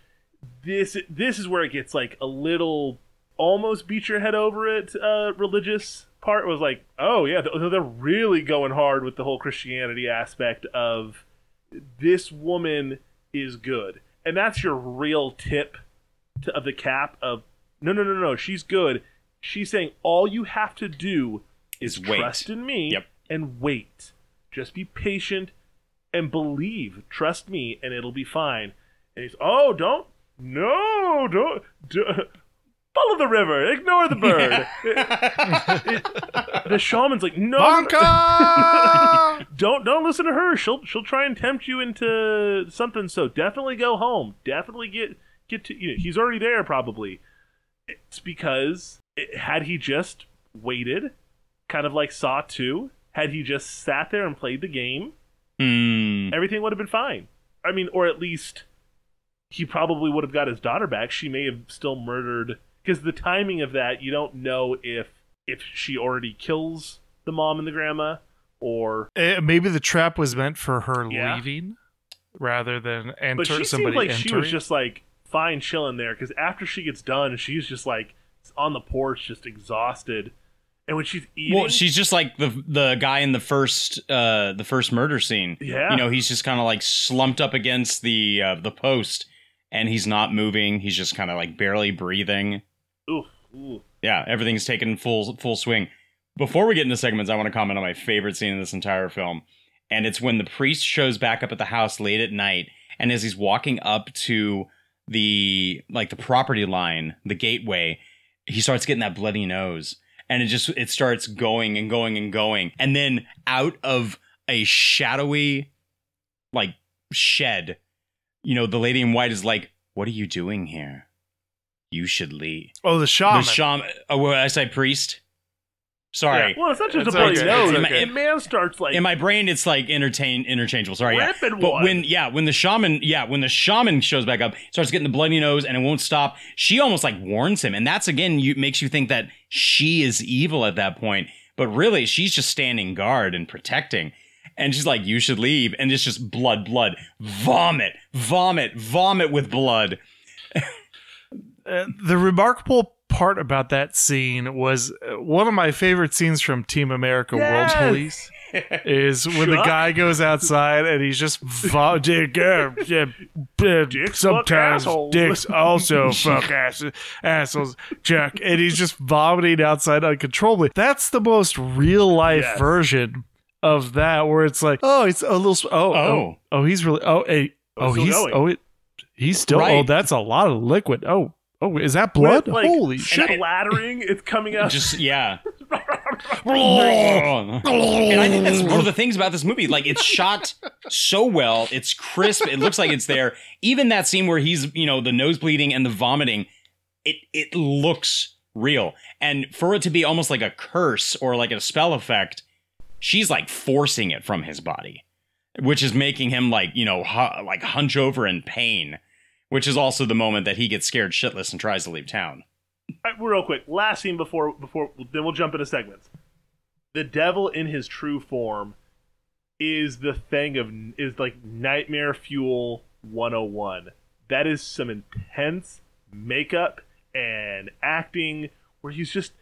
this. This is where it gets like a little almost beat your head over it. Uh, religious part was like, oh yeah, they're really going hard with the whole Christianity aspect of this woman is good, and that's your real tip to, of the cap of no, no, no, no, she's good. She's saying all you have to do is Is wait. trust in me Yep. and wait. Just be patient and believe. Trust me, and it'll be fine. And he's, oh, don't, no, don't, do, follow the river, ignore the bird. the shaman's like, no, Bonka! don't don't listen to her. She'll she'll try and tempt you into something. So definitely go home. Definitely get get to. You know, he's already there probably. It's because it, had he just waited, kind of like Saw Two, had he just sat there and played the game, Hmm. everything would have been fine. I mean, or at least he probably would have got his daughter back. She may have still murdered because the timing of that you don't know if if she already kills the mom and the grandma or Eh, maybe the trap was meant for her Yeah. leaving rather than enter But she somebody seemed like she was just like fine chilling there because after she gets done, she's just like on the porch, just exhausted. And when she's eating, Well, she's just like the the guy in the first uh the first murder scene. Yeah. You know, he's just kind of like slumped up against the uh, the post and he's not moving. He's just kind of like barely breathing. Oof, ooh. Yeah, everything's taken full full swing. Before we get into segments, I want to comment on my favorite scene in this entire film. And it's when the priest shows back up at the house late at night and as he's walking up to the like the property line, the gateway, he starts getting that bloody nose. And it just it starts going and going and going. And then out of a shadowy like shed, you know, the lady in white is like, "What are you doing here? You should leave." oh, the shaman. The shaman. Oh, what did I say priest? Sorry. Yeah. Well, it's not just It's a bloody okay, nose. it's okay. The man starts like In my brain, it's like entertain interchangeable. Sorry, yeah. But one. when yeah, when the shaman yeah, when the shaman shows back up, starts getting the bloody nose and it won't stop. She almost like warns him, and that's again you makes you think that she is evil at that point. But really, she's just standing guard and protecting. And she's like, "You should leave," and it's just blood, blood, vomit, vomit, vomit with blood. Uh, the remarkable part about that scene was uh, one of my favorite scenes from Team America Yes! World Police is when the Chuck? guy goes outside and he's just vo- dick, uh, yeah, uh, Dicks sometimes dicks also fuck ass, assholes Jack and he's just vomiting outside uncontrollably that's the most real life Yes. version of that where it's like oh it's a little sp- oh oh Oh. oh he's really oh hey Oh, oh he's going. oh it he's still oh that's a lot of liquid oh oh is that blood with, like, holy shit splattering, it's coming out. Just yeah. and I think that's one of the things about this movie. Like it's shot so well, it's crisp. It looks like it's there. Even that scene where he's, you know, the nose bleeding and the vomiting, it it looks real. And for it to be almost like a curse or like a spell effect, she's like forcing it from his body, which is making him like you know hu- like hunch over in pain. Which is also the moment that he gets scared shitless and tries to leave town. Right, real quick, last scene before before then we'll jump into segments. The devil in his true form is the thing of is like nightmare fuel 101. That is some intense makeup and acting where he's just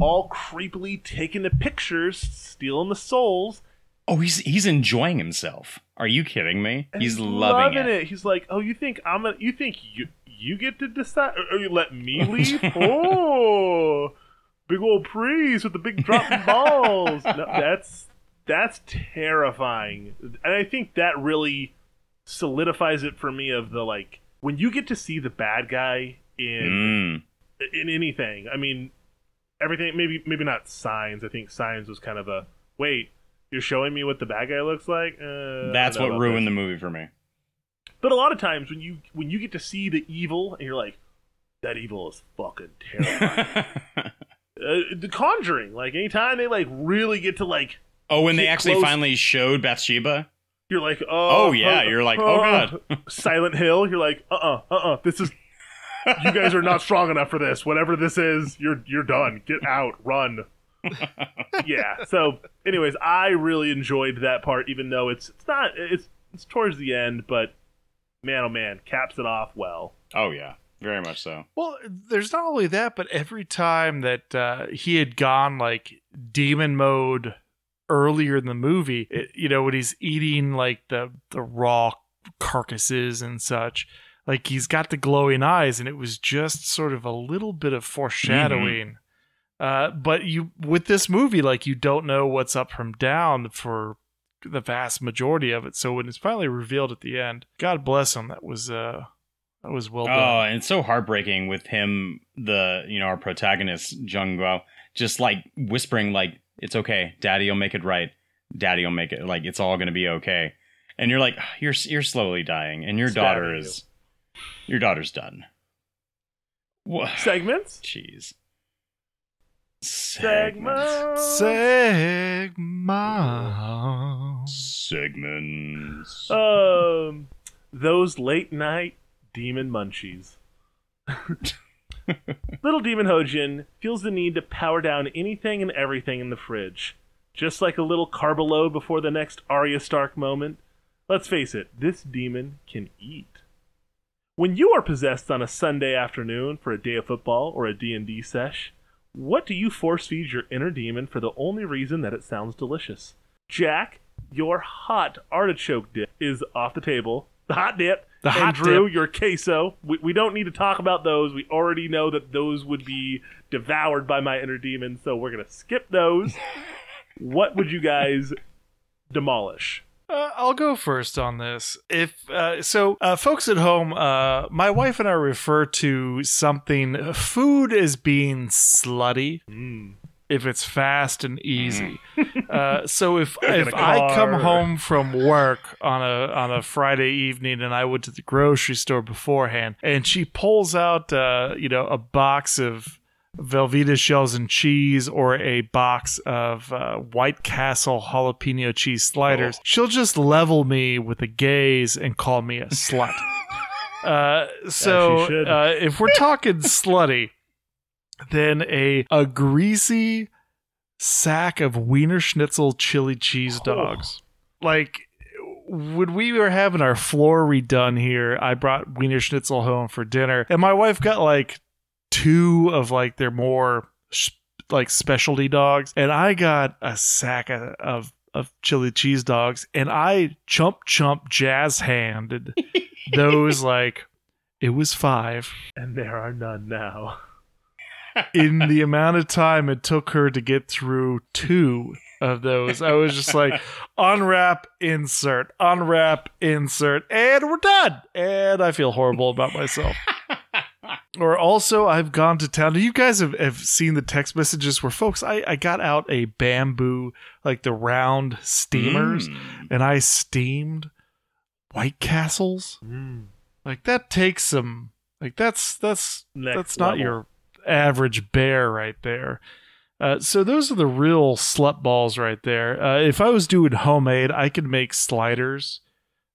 all creepily taking the pictures, stealing the souls. Oh, he's he's enjoying himself. Are you kidding me? and He's, loving, it. it. He's like, "Oh, you think I'm gonna? You think you you get to decide, or, or you let me leave? oh, big old priest with the big dropping balls. No, that's that's terrifying, and I think that really solidifies it for me. Of the like, when you get to see the bad guy in Mm. in anything. I mean, everything. Maybe maybe not signs. I think signs was kind of a wait. You're showing me what the bad guy looks like. Uh, That's what ruined this. the movie for me. But a lot of times when you when you get to see the evil and you're like, that evil is fucking terrifying. uh, the Conjuring, like anytime they like really get to like, oh, when they actually close. finally showed Bathsheba. you're like, oh, Oh, yeah, you're like, oh, God. Silent Hill. You're like, uh, uh-uh, uh, uh This is. You guys are not strong enough for this. Whatever this is, you're you're done. Get out. Run. yeah. So, anyways, I really enjoyed that part, even though it's it's not it's it's towards the end, but man, oh man, caps it off well. Oh yeah, very much so. Well, there's not only that, but every time that uh, he had gone like demon mode earlier in the movie, it, you know, when he's eating like the the raw carcasses and such, like he's got the glowing eyes, and it was just sort of a little bit of foreshadowing. Uh, but you with this movie, like you don't know what's up from down for the vast majority of it. So when it's finally revealed at the end, God bless him. That was uh, that was well done. Oh, and it's so heartbreaking with him, the you know our protagonist Junggu, just like whispering like it's okay, Daddy will make it right, Daddy will make it like it's all gonna be okay, and you're like you're you're slowly dying, and your daughter Stabbing you. is your daughter's done. What? Segments. Jeez. Segments. Segma. Segments. Um, those late night demon munchies. Little Demon Hojin feels the need to power down anything and everything in the fridge. Just like a little carboload before the next Arya Stark moment. Let's face it, this demon can eat. When you are possessed on a Sunday afternoon for a day of football or a D&D sesh, what do you force feed your inner demon for the only reason that it sounds delicious? Jack, your hot artichoke dip is off the table. The hot dip. The and hot Drew, dip. your queso. We, we don't need to talk about those. We already know that those would be devoured by my inner demon, so we're going to skip those. what would you guys demolish? Uh, I'll go first on this. If uh, so, uh, folks at home, uh, my wife and I refer to something food as being slutty. Mm. If it's fast and easy, uh, so if if I come home from work on a on a Friday evening and I went to the grocery store beforehand, and she pulls out uh, you know a box of Velveeta shells and cheese or a box of uh, White Castle jalapeno cheese sliders, she'll just level me with a gaze and call me a slut. Uh, so should. uh, if we're talking slutty, then a a greasy sack of Wiener Schnitzel chili cheese dogs. Like when we were having our floor redone here, I brought Wiener Schnitzel home for dinner, and my wife got like two of like their more like specialty dogs, and I got a sack of, of of chili cheese dogs, and I chump chump jazz handed those like it was five And there are none now. in the amount of time it took her to get through two of those. I was just like, unwrap, insert, unwrap, insert, and we're done. And I feel horrible about myself. Or also, I've gone to town. You guys have, have seen the text messages where folks, I, I got out a bamboo, like the round steamers, Mm. and I steamed White Castles. Mm. Like that takes some. Like that's that's Next that's not level. your average bear right there. Uh, so those are the real slut balls right there. Uh, if I was doing homemade, I could make sliders,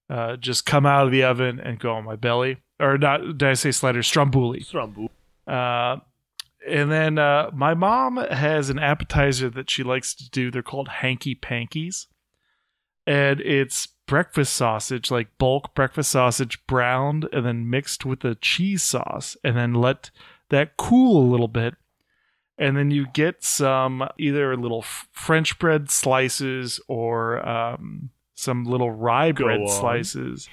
uh, just come out of the oven and go on my belly. Or not? Did I say sliders? Stromboli. Strumbu. Uh, and then uh, my mom has an appetizer that she likes to do. They're called hanky pankies. and it's breakfast sausage, like bulk breakfast sausage, browned and then mixed with the cheese sauce, and then let that cool a little bit. And then you get some either little French bread slices or um, some little rye Go bread on. slices.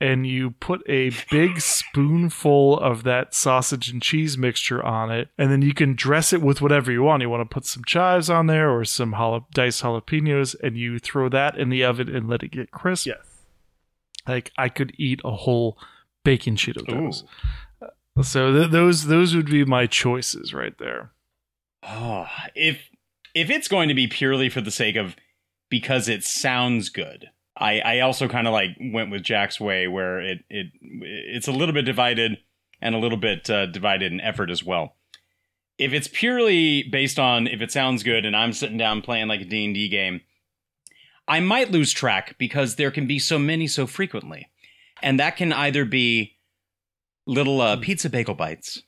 And you put a big spoonful of that sausage and cheese mixture on it. And then you can dress it with whatever you want. You want to put some chives on there or some jala- diced jalapenos, and you throw that in the oven and let it get crisp. Yes. Like I could eat a whole bacon sheet of those. Ooh. Uh, so th- those those would be my choices right there. Oh, if if it's going to be purely for the sake of because it sounds good, I I also kind of like went with Jack's way where it it it's a little bit divided and a little bit uh, divided in effort as well. If it's purely based on if it sounds good and I'm sitting down playing like a D&D game, I might lose track because there can be so many so frequently. And that can either be little uh, pizza bagel bites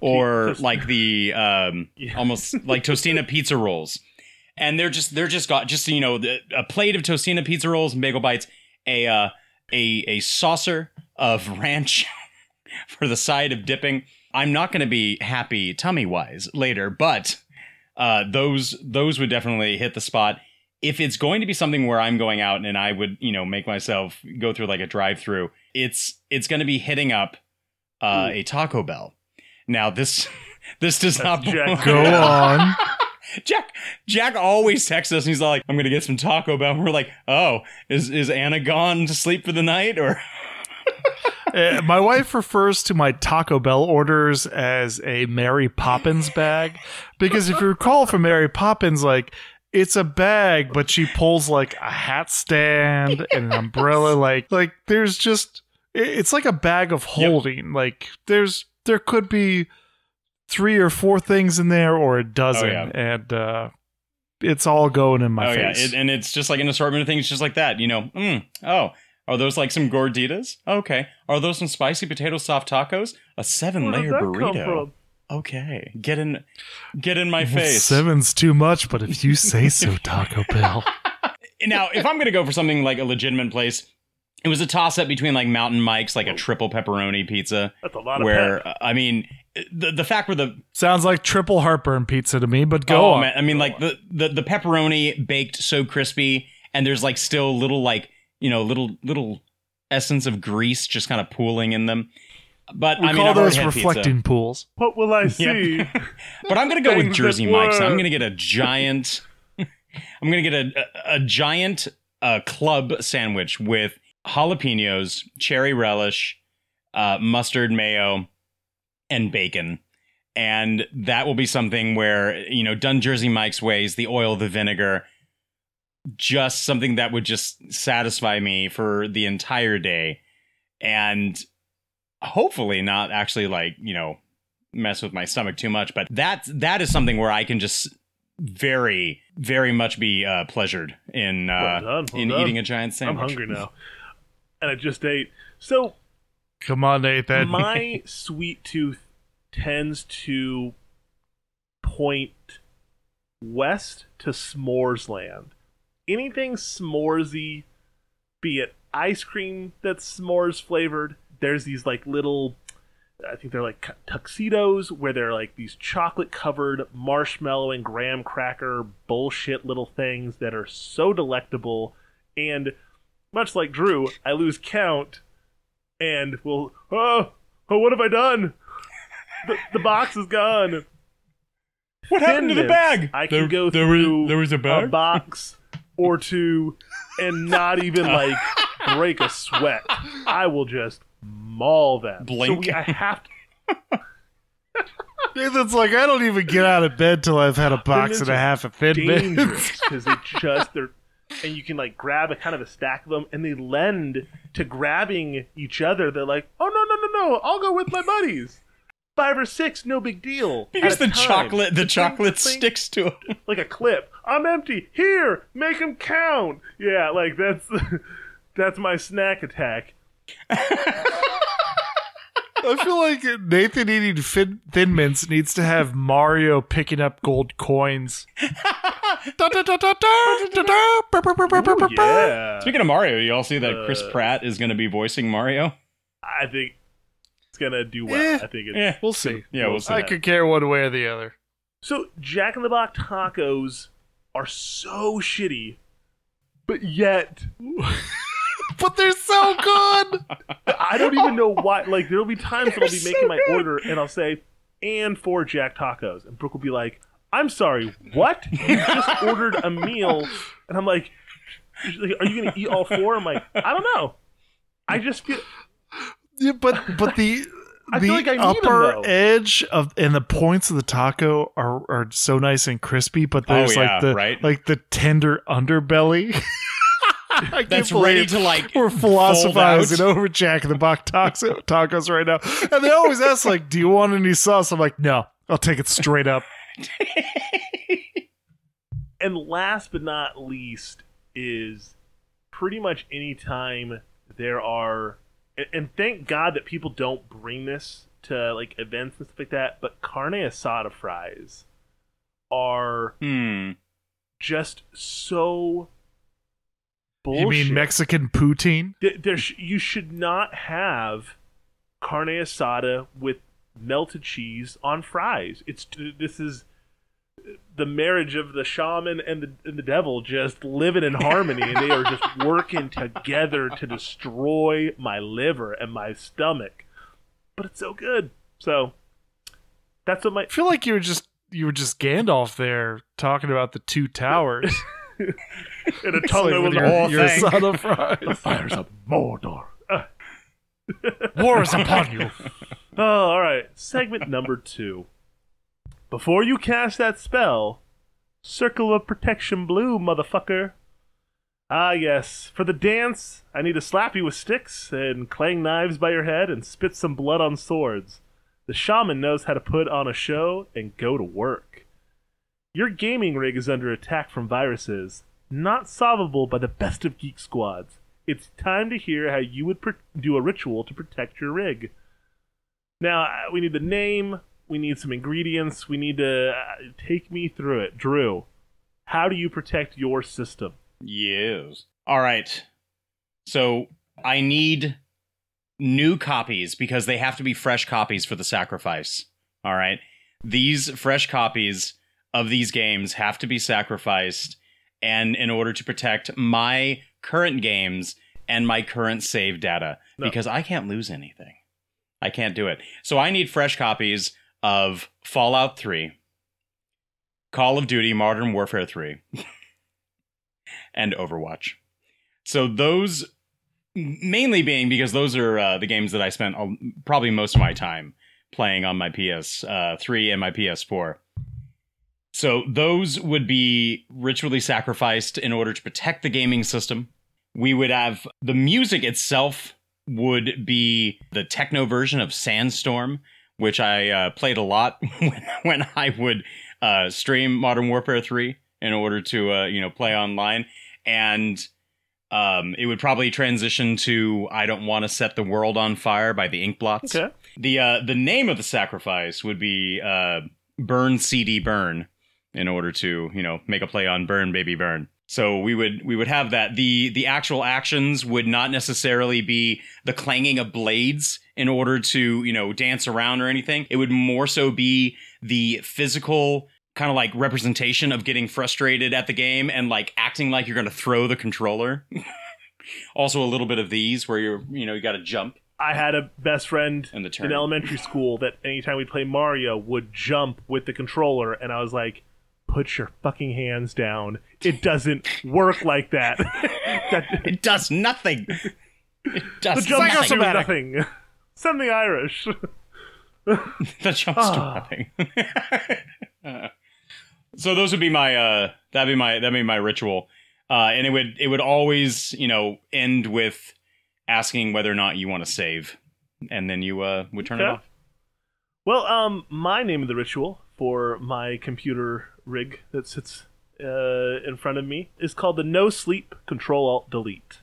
or like the um Yeah. almost like tostina pizza rolls and they're just they're just got just you know a plate of tostina pizza rolls and bagel bites a uh a a saucer of ranch for the side of dipping i'm not going to be happy tummy wise later but uh those those would definitely hit the spot if it's going to be something where i'm going out and i would you know make myself go through like a drive through it's it's going to be hitting up uh, a taco bell now this this does not Jack. Go on. Jack Jack always texts us and he's like, I'm gonna get some Taco Bell. And we're like, oh, is is Anna gone to sleep for the night? Or Uh, my wife refers to my Taco Bell orders as a Mary Poppins bag because if you recall from Mary Poppins, like it's a bag, but she pulls like a hat stand and an umbrella. Like like there's just it's like a bag of holding. Like there's there could be three or four things in there or a dozen, Oh, yeah. and uh, it's all going in my oh face. yeah, it, and it's just like an assortment of things just like that, you know. Mm, oh, are those like some gorditas? Okay. Are those some spicy potato soft tacos? A seven layer burrito. Okay. Get in get in my face. Seven's too much, but if you say so, Taco Bell. now, if I'm gonna go for something like a legitimate place, it was a toss up between like Mountain Mike's, like a triple pepperoni pizza. That's a lot of where pep. I mean, the the fact where the Sounds like triple heartburn pizza to me, but go oh on. man, I mean, like the, the the pepperoni baked so crispy, and there's like still little like you know little little essence of grease just kind of pooling in them. But We I mean, call I've those reflecting Pizza. pools. What will I see? But I'm gonna go with Jersey that Mike's. I'm gonna get a giant. I'm gonna get a a, a giant uh, club sandwich with jalapenos, cherry relish, uh, mustard, mayo, and bacon. And that will be something where you know, done Jersey Mike's ways, the oil, the vinegar, just something that would just satisfy me for the entire day, and hopefully not actually like you know mess with my stomach too much. But that that is something where I can just very very much be uh, pleasured in uh, Well done, well in done. eating a giant sandwich. I'm hungry now. And I just ate. So Come on, Nathan. my sweet tooth tends to point west to s'mores land. Anything s'moresy, be it ice cream that's s'mores flavored. There's these like little, I think they're like tuxedos where they're like these chocolate covered marshmallow and graham cracker bullshit little things that are so delectable. And much like Drew, I lose count and will oh oh what have I done? The, the box is gone. What happened to the bag? I can There- go there was- through there was a bag? box or two and not even like break a sweat. I will just maul them. Blink. So we, I have to Nathan's like, I don't even get out of bed till I've had a box mints and a half of thin mints. because they just they're and you can like grab a kind of a stack of them and they lend to grabbing each other. They're like, oh no no no no, I'll go with my buddies. Five or six, no big deal. because the time. chocolate the Clink, chocolate clink, sticks to it. like a clip. I'm empty. Here, make them count. Yeah, like that's that's my snack attack. I feel like Nathan eating fin- thin mints needs to have Mario picking up gold coins. Speaking of Mario, you all see that Chris Uh, Pratt is going to be voicing Mario. I think it's gonna do well. Eh. I think it's We'll see. Yeah, we'll see. I could care one way or the other. So Jack in the Box tacos are so shitty, but yet But they're so good. I don't even know why. Like there'll be times that I'll be making my order and I'll say, "And four Jack tacos," and Brooke will be like, "I'm sorry, what? You just ordered a meal?" And I'm like, "Are you gonna eat all four? I'm like, "I don't know. I just feel." Yeah, but but the I the feel like I upper though. edge of and the points of the taco are are so nice and crispy, but Oh, there's yeah, like the right? like the tender underbelly. I can't That's ready to like. We're fold philosophizing over Jack in the Box taco, tacos right now, and they always ask like, "Do you want any sauce?" I'm like, "No, I'll take it straight up." And last but not least is pretty much any time there are and, and thank God that people don't bring this to like events and stuff like that, but carne asada fries are Hmm. just so bullshit. You mean Mexican poutine? There, there sh- you should not have carne asada with melted cheese on fries. It's this is the marriage of the shaman and the and the devil just living in harmony, and they are just working together to destroy my liver and my stomach. But it's so good. So that's what my I feel like you were just you were just Gandalf there talking about the two towers. in a It's tunnel like with with the your, whole your thing. asada The fries. fires of Mordor. War is upon you. Oh, all right. Segment number two. Before you cast that spell, circle of protection blue, motherfucker. Ah, yes. For the dance, I need to slap you with sticks and clang knives by your head and spit some blood on swords. The shaman knows how to put on a show and go to work. Your gaming rig is under attack from viruses, not solvable by the best of geek squads. It's time to hear how you would pr- do a ritual to protect your rig. Now, uh, we need the name, we need some ingredients, we need to uh, take me through it. Drew, how do you protect your system? Yes. All right. So I need new copies because they have to be fresh copies for the sacrifice. All right. These fresh copies of these games have to be sacrificed and in order to protect my current games and my current save data No. because I can't lose anything. I can't do it. So I need fresh copies of Fallout 3, Call of Duty Modern Warfare 3, and Overwatch. So those mainly being because those are uh, the games that I spent uh, probably most of my time playing on my PS3 and my PS4. So those would be ritually sacrificed in order to protect the gaming system. We would have the music itself would be the techno version of Sandstorm, which I uh, played a lot when, when I would uh, stream Modern Warfare 3 in order to uh, you know play online, and um, it would probably transition to "I Don't Want to Set the World on Fire" by the Inkblots. Okay. The uh, the name of the sacrifice would be uh, "Burn CD Burn," in order to you know make a play on "Burn Baby Burn." So we would we would have that. the The actual actions would not necessarily be the clanging of blades in order to you know dance around or anything. It would more so be the physical kind of like representation of getting frustrated at the game and like acting like you're going to throw the controller. also, a little bit of these where you're you know you got to jump. I had a best friend the in elementary school that anytime we play Mario would jump with the controller, and I was like, "Put your fucking hands down! It doesn't work like that. that It does nothing. It the does jump nothing. do nothing. Something Irish. the jump's Ah. dropping. so those would be my uh that'd be my that'd be my ritual. Uh and it would it would always, you know, end with asking whether or not you want to save. And then you uh would turn it off. Well, um, my name of the ritual for my computer rig that sits uh, in front of me is called the No Sleep Control Alt Delete.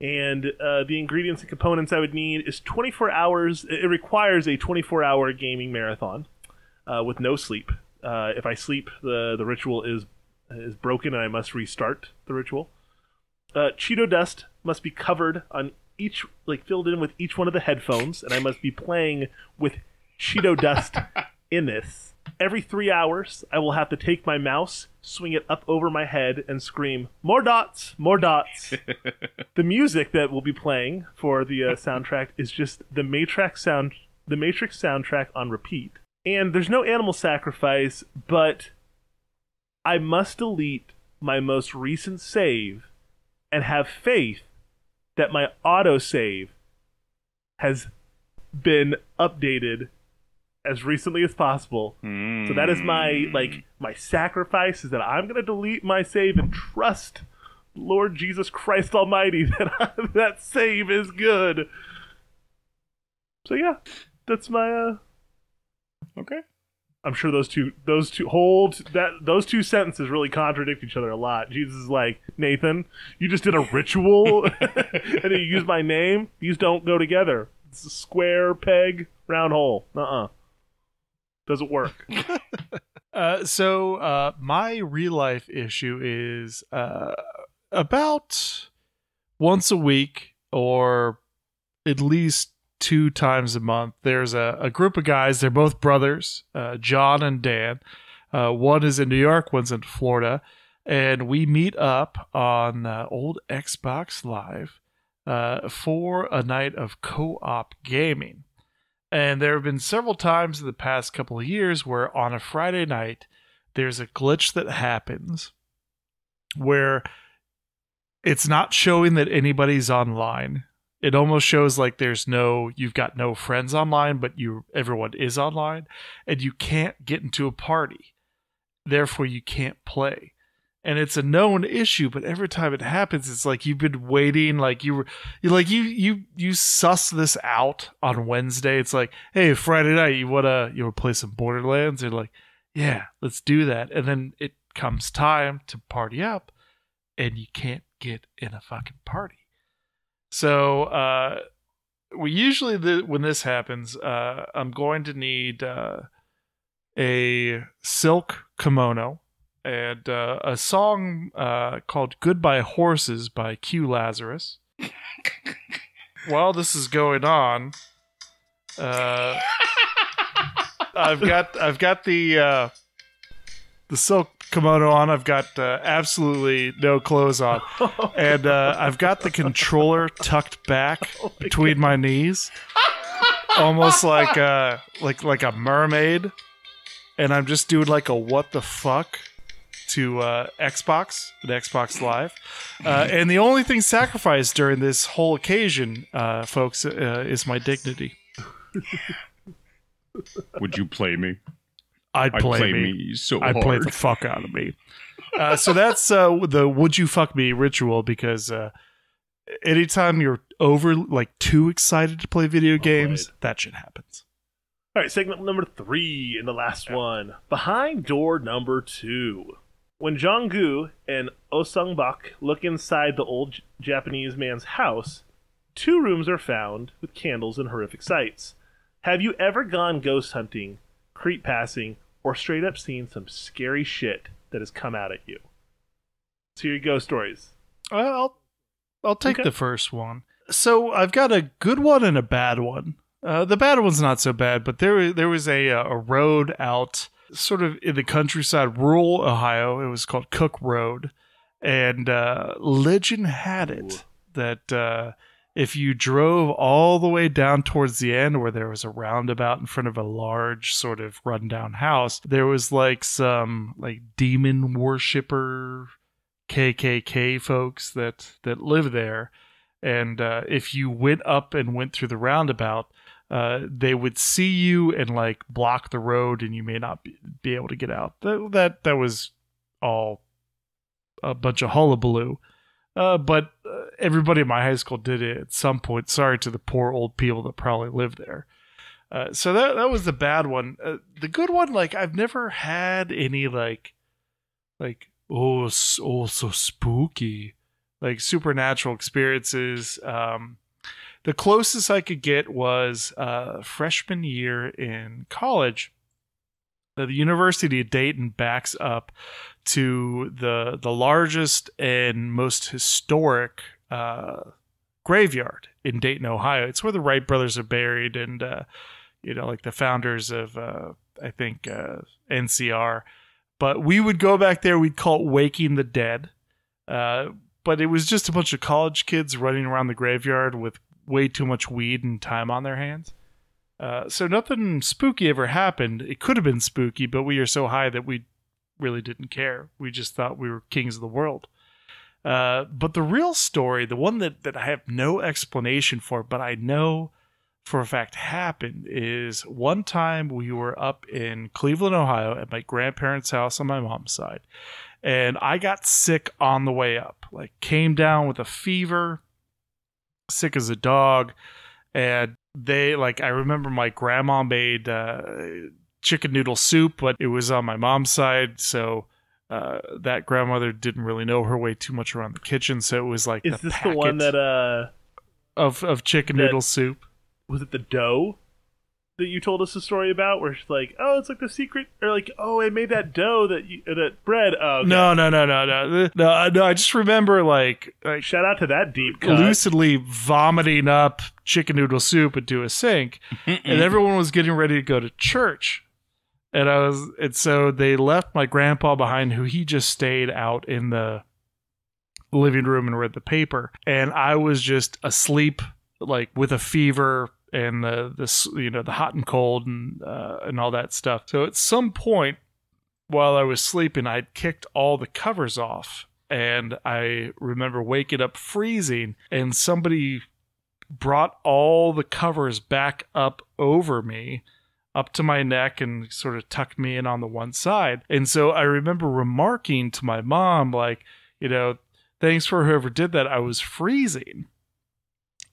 And uh, the ingredients and components I would need is 24 hours. It requires a 24 hour gaming marathon uh, with no sleep. Uh, if I sleep, the the ritual is is broken and I must restart the ritual. Uh, Cheeto dust must be covered on each, like filled in with each one of the headphones, and I must be playing with Cheeto dust in this. Every three hours, I will have to take my mouse, swing it up over my head, and scream, More dots! More dots! the music that will be playing for the uh, soundtrack is just the Matrix sound, the Matrix soundtrack on repeat. And there's no animal sacrifice, but I must delete my most recent save and have faith that my autosave has been updated as recently as possible. So that is my like my sacrifice is that I'm going to delete my save and trust Lord Jesus Christ Almighty that that save is good. So yeah, that's my uh Okay. I'm sure those two those two hold that those two sentences really contradict each other a lot. Jesus is like, Nathan, you just did a ritual and then you use my name. These don't go together. It's a square peg, round hole. Uh-uh. Doesn't work. Uh, so uh, my real life issue is uh, about once a week or at least two times a month. There's a, a group of guys. They're both brothers, uh, John and Dan. Uh, one is in New York, one's in Florida, and we meet up on uh, old Xbox Live uh, for a night of co-op gaming. And there have been several times in the past couple of years where on a Friday night, there's a glitch that happens where it's not showing that anybody's online. It almost shows like there's no you've got no friends online, but you everyone is online, and you can't get into a party. Therefore, you can't play and it's a known issue but every time it happens it's like you've been waiting like you were you like you you you suss this out on wednesday. It's like hey friday night you wanna you wanna play some borderlands? And like yeah let's do that. And then it comes time to party up and you can't get in a fucking party. So uh we usually the, when this happens uh i'm going to need uh a silk kimono and uh, a song uh, called Goodbye Horses by Q Lazarus. While this is going on, uh, I've got I've got the uh, the silk kimono on. I've got uh, absolutely no clothes on, and uh, I've got the controller tucked back between my knees, almost like a like like a mermaid. And I'm just doing like a what the fuck to uh, Xbox, the Xbox Live. Uh, and the only thing sacrificed during this whole occasion, uh, folks, uh, is my dignity. Would you play me? I'd I'd play, play me. me so I'd play the fuck out of me. Uh, so that's uh, the "Would you fuck me" ritual because uh, anytime you're over like too excited to play video games, that shit happens. All right, segment number three and the last one. Behind door number two. When Junggu and Osung-bak look inside the old J- Japanese man's house, two rooms are found with candles and horrific sights. Have you ever gone ghost hunting, creep passing, or straight up seen some scary shit that has come out at you? So here you go, stories. Uh, I'll I'll take Okay. the first one. So I've got a good one and a bad one. Uh, the bad one's not so bad, but there there was a uh, a road out sort of in the countryside, rural Ohio. It was called Cook Road, and uh, legend had it that uh, if you drove all the way down towards the end, where there was a roundabout in front of a large sort of rundown house, there was like some like demon worshiper KKK folks that that live there, and uh, if you went up and went through the roundabout, uh, they would see you and like block the road, and you may not be, be able to get out. That that that was all a bunch of hullabaloo. Uh, but uh, everybody in my high school did it at some point. Sorry to the poor old people that probably live there. Uh, so that that was the bad one. Uh, the good one, like I've never had any like, like oh oh so spooky, like supernatural experiences. Um, the closest I could get was uh, freshman year in college. the University of Dayton backs up to the the largest and most historic uh, graveyard in Dayton, Ohio. It's where the Wright brothers are buried, and uh, you know, like the founders of uh, I think uh, NCR. But we would go back there. We'd call it Waking the Dead. Uh, but it was just a bunch of college kids running around the graveyard with way too much weed and time on their hands. Uh, so nothing spooky ever happened. It could have been spooky, but we are so high that we really didn't care. We just thought we were kings of the world. Uh, but the real story, the one that, that I have no explanation for, but I know for a fact happened, is one time we were up in Cleveland, Ohio, at my grandparents' house on my mom's side, and I got sick on the way up. Like, came down with a fever, sick as a dog, and they like I remember my grandma made uh, chicken noodle soup, but it was on my mom's side, so uh, that grandmother didn't really know her way too much around the kitchen, so it was like Is this the one that uh of of chicken that- noodle soup. was it the dough that you told us a story about where she's like, oh, it's like the secret, or like, oh, I made that dough that you, uh, that bread. Oh, okay. No, no, no, no, no, no, no. I just remember like like Shout out to that deep cut. lucidly vomiting up chicken noodle soup into a sink, and everyone was getting ready to go to church. And I was, and so they left my grandpa behind, who he just stayed out in the living room and read the paper. And I was just asleep, like with a fever and the this, you know, the hot and cold and uh, and all that stuff. So at some point while I was sleeping, I'd kicked all the covers off. And I remember waking up freezing, and somebody brought all the covers back up over me, up to my neck, and sort of tucked me in on the one side. And so I remember remarking to my mom, like, you know, thanks for whoever did that. I was freezing.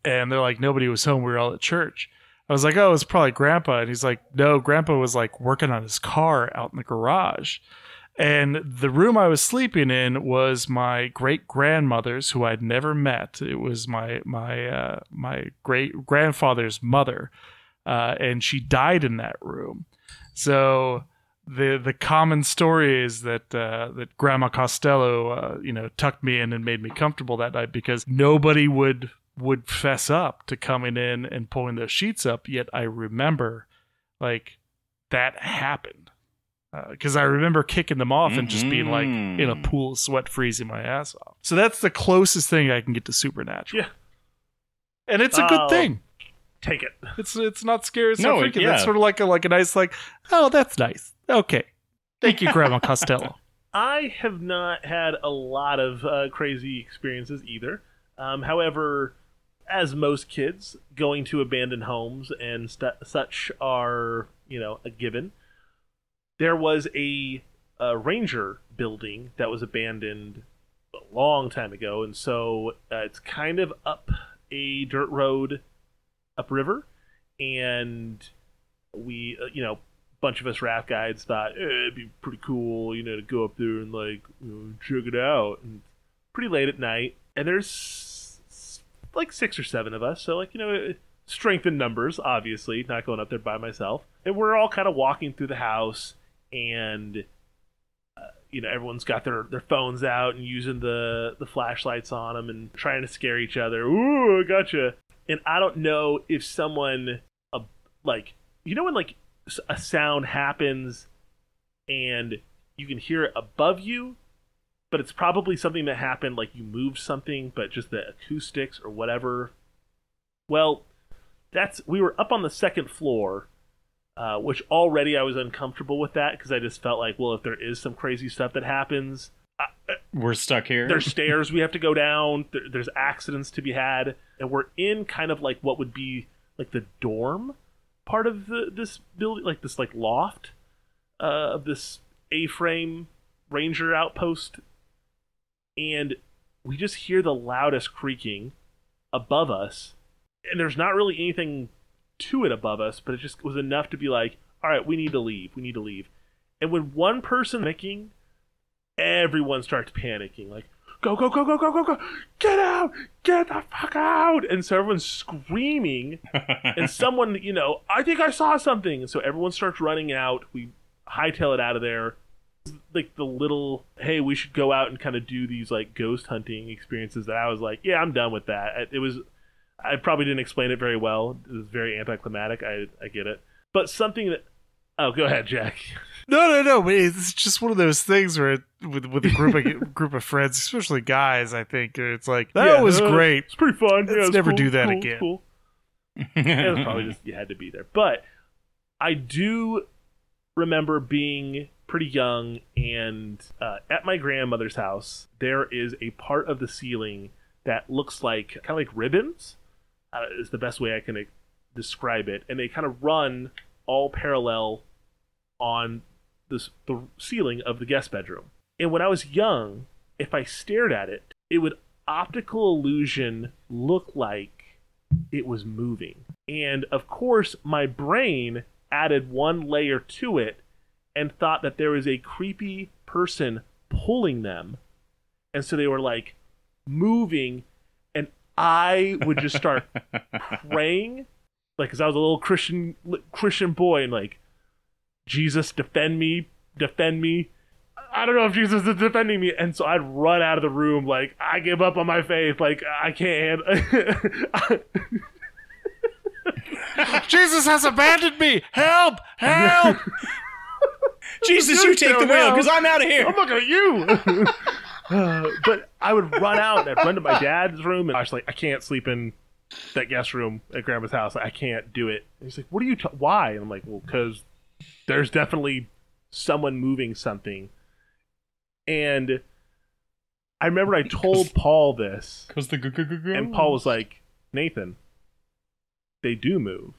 And they're like, nobody was home. We were all at church. I was like, oh, it's probably grandpa. And he's like, no, grandpa was like working on his car out in the garage. And the room I was sleeping in was my great grandmother's, who I'd never met. It was my my uh, my great grandfather's mother, uh, and she died in that room. So the the common story is that uh, that Grandma Costello, uh, you know, tucked me in and made me comfortable that night because nobody would would fess up to coming in and pulling those sheets up. Yet I remember, like, that happened because I remember kicking them off and just being like in a pool of sweat, freezing my ass off. So that's the closest thing I can get to supernatural. Yeah. and it's a good Oh, thing. Take it. It's it's not scary. It's No, not it- freaking. yeah. That's sort of like a like a nice like. Oh, that's nice. Okay, thank you, Grandma Costello. I have not had a lot of uh, crazy experiences either. Um, however, as most kids, going to abandoned homes and stu such are, you know, a given. There was a, a ranger building that was abandoned a long time ago, and so uh, it's kind of up a dirt road upriver, and we, uh, you know, bunch of us raft guides thought eh, it'd be pretty cool, you know, to go up there and like you know, check it out. And pretty late at night, and there's like six or seven of us, so like you know, strength in numbers, obviously, not going up there by myself. And we're all kind of walking through the house, and uh, you know, everyone's got their their phones out and using the the flashlights on them and trying to scare each other. Ooh, I gotcha. And I don't know if someone, uh, like, you know, when like a sound happens and you can hear it above you, but it's probably something that happened, like you moved something, but just the acoustics or whatever. Well, that's we were up on the second floor, uh, which already I was uncomfortable with that because I just felt like, well, if there is some crazy stuff that happens, We're stuck here. there's stairs we have to go down. There, there's accidents to be had, and we're in kind of like what would be like the dorm part of the, this building, like this like loft uh, of this A-frame ranger outpost, and we just hear the loudest creaking above us, and there's not really anything to it above us, but it just was enough to be like, all right, we need to leave. We need to leave. And when one person making everyone starts panicking like go go go go go go go. Get out. Get the fuck out. And so everyone's screaming. And someone you know i think i saw something. And so everyone starts running out. We hightail it out of there. Like the little, hey, we should go out and kind of do these like ghost hunting experiences that I was like, yeah, I'm done with that. It was, I probably didn't explain it very well. It was very anticlimactic. I I get it, but something that, oh, go ahead, Jack. No, no, no. It's just one of those things where, it, with with a group of group of friends, especially guys, I think it's like that Yeah, was uh, great. It's pretty fun. Let's yeah, never cool, do that cool, again. Cool. it was probably just you had to be there. But I do remember being pretty young and uh, at my grandmother's house there is a part of the ceiling that looks like kind of like ribbons uh, is the best way i can describe it and they kind of run all parallel on this, the ceiling of the guest bedroom and when i was young if i stared at it it would optical illusion look like it was moving. And of course, my brain added one layer to it and thought that there was a creepy person pulling them. And so they were like moving, and I would just start praying, like, because I was a little Christian Christian boy, and like, Jesus, defend me, defend me. I don't know if Jesus is defending me, and so I'd run out of the room like I give up on my faith, like I can't. Jesus has abandoned me. Help! Help! Jesus, you take the wheel because I'm out of here. I'm looking at you. Uh, but I would run out and I'd run to my dad's room, and I was like, I can't sleep in that guest room at Grandma's house. I can't do it. And he's like, What are you? T- why? And I'm like, Well, because there's definitely someone moving something. And I remember I told Paul this, Because the and Paul was like, Nathan, they do move.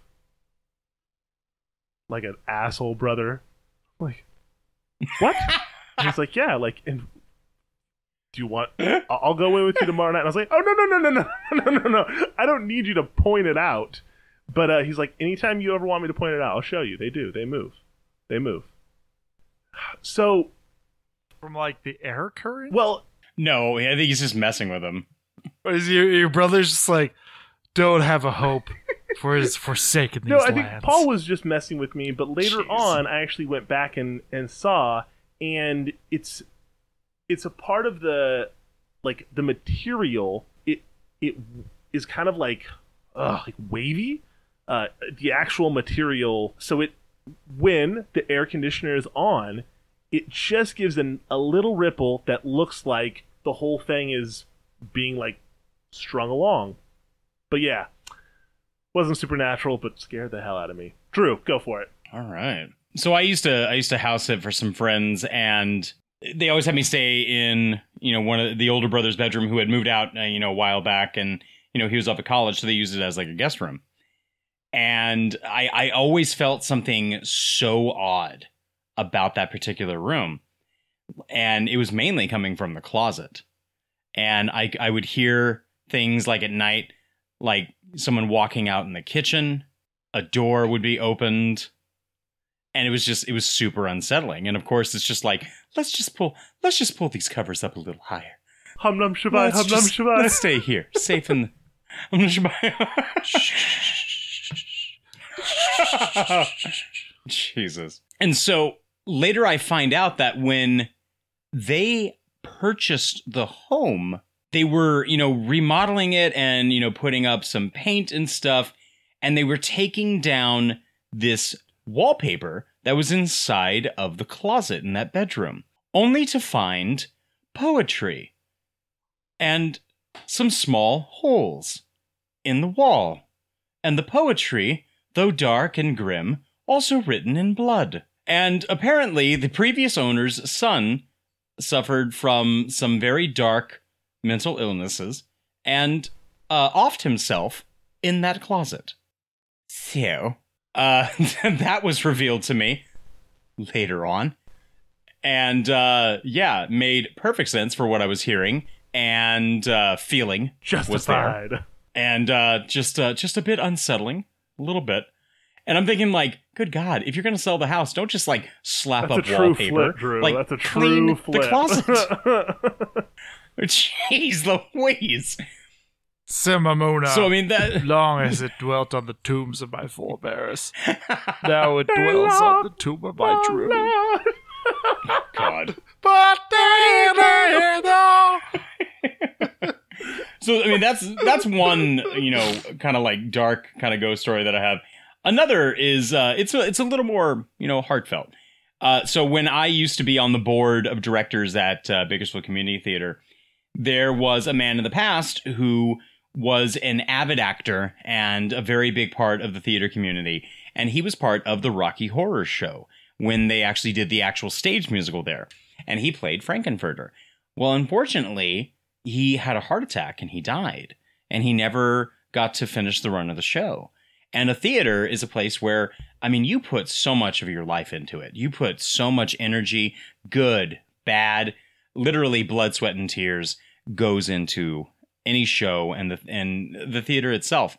Like an asshole brother. I'm like, what? and he's like, yeah, like, and do you want? I- I'll go in with you tomorrow night. And I was like, oh no no no no no no no no! I don't need you to point it out. But uh, he's like, anytime you ever want me to point it out, I'll show you. They do. They move. They move. So, From like the air current? well, No, I think he's just messing with him. Is your, your brother's just like, don't have a hope for his forsaken these no, I think lands. Paul was just messing with me. But later Jeez. on, I actually went back and and saw, and it's it's a part of the like the material. It it is kind of like uh, like wavy. Uh, the actual material. So it when the air conditioner is on, it just gives an, a little ripple that looks like the whole thing is being like strung along. But yeah, wasn't supernatural, but scared the hell out of me. Drew, go for it. All right. So I used to I used to house sit for some friends, and they always had me stay in you know one of the older brother's bedroom who had moved out uh, you know a while back, and you know he was off at college, so they used it as like a guest room. And I I always felt something so odd about that particular room, and it was mainly coming from the closet. And I I would hear things like at night, like someone walking out in the kitchen, a door would be opened and it was just it was super unsettling and of course it's just like let's just pull let's just pull these covers up a little higher Hum num shabai, hum num shabai. let's stay here safe in the Hum num shabai. jesus and so later i find out that when they purchased the home they were you know remodeling it and you know putting up some paint and stuff and they were taking down this wallpaper that was inside of the closet in that bedroom, only to find poetry and some small holes in the wall. And the poetry, though dark and grim, also written in blood. And apparently, the previous owner's son suffered from some very dark mental illnesses and uh, offed himself in that closet. So, uh, that was revealed to me later on. And uh, yeah, made perfect sense for what I was hearing and uh, feeling. Was there. Justified. And uh, just uh, just a bit unsettling, a little bit. And I'm thinking, like, good God, if you're gonna sell the house, don't just like slap That's up wallpaper. flip. Like, That's a clean true flip. the closet. Jeez Louise. Simamuna. So I mean that long as it dwelt on the tombs of my forebears, now it dwells on the tomb of my true. God. But though. So I mean that's that's one you know kind of like dark kind of ghost story that I have. Another is uh, it's a, it's a little more you know heartfelt. Uh, so when I used to be on the board of directors at uh, Bakersfield Community Theater, there was a man in the past who was an avid actor and a very big part of the theater community, and he was part of the Rocky Horror Show when they actually did the actual stage musical there, and he played Frank-N-Furter. Well, unfortunately, he had a heart attack and he died, and he never got to finish the run of the show. And a theater is a place where, I mean, you put so much of your life into it. You put so much energy, good, bad, literally blood, sweat, and tears goes into any show and the and the theater itself.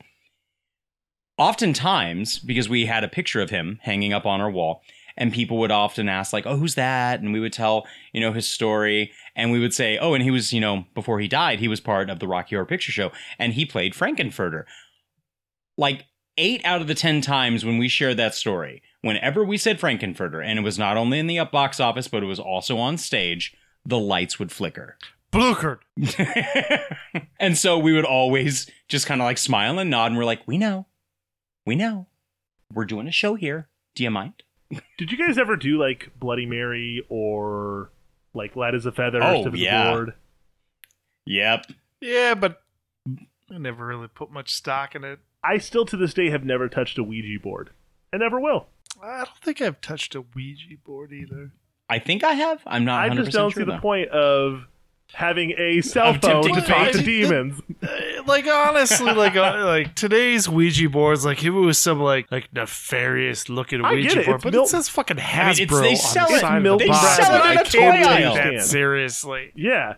Oftentimes, because we had a picture of him hanging up on our wall, and people would often ask like, "Oh, who's that?" and we would tell, you know, his story, and we would say, "Oh, and he was, you know, before he died, he was part of the Rocky Horror Picture Show, and he played Frank-N-Furter." Like eight out of the ten times when we shared that story, whenever we said Frank-N-Furter, and it was not only in the up box office, but it was also on stage, the lights would flicker. Bluchard. and so we would always just kind of like smile and nod, and we're like, "We know, we know, we're doing a show here. Do you mind?" Did you guys ever do like Bloody Mary or like Light as a Feather Oh, or Stiff yeah. Board? Yep. Yeah, but I never really put much stock in it. I still to this day have never touched a Ouija board. I never will. I don't think I've touched a Ouija board either. I think I have. I'm not. I 100% just don't sure, see the point of having a cell Of phone tempting to talk to demons. Like honestly, like uh, like today's Ouija boards, like if it was some like like nefarious looking I Ouija it, board, it's but milk- it says fucking mean, Hasbro it's- they on sell the it- side milk of the they box. sell it I in a can't toy aisle. that seriously. Yeah,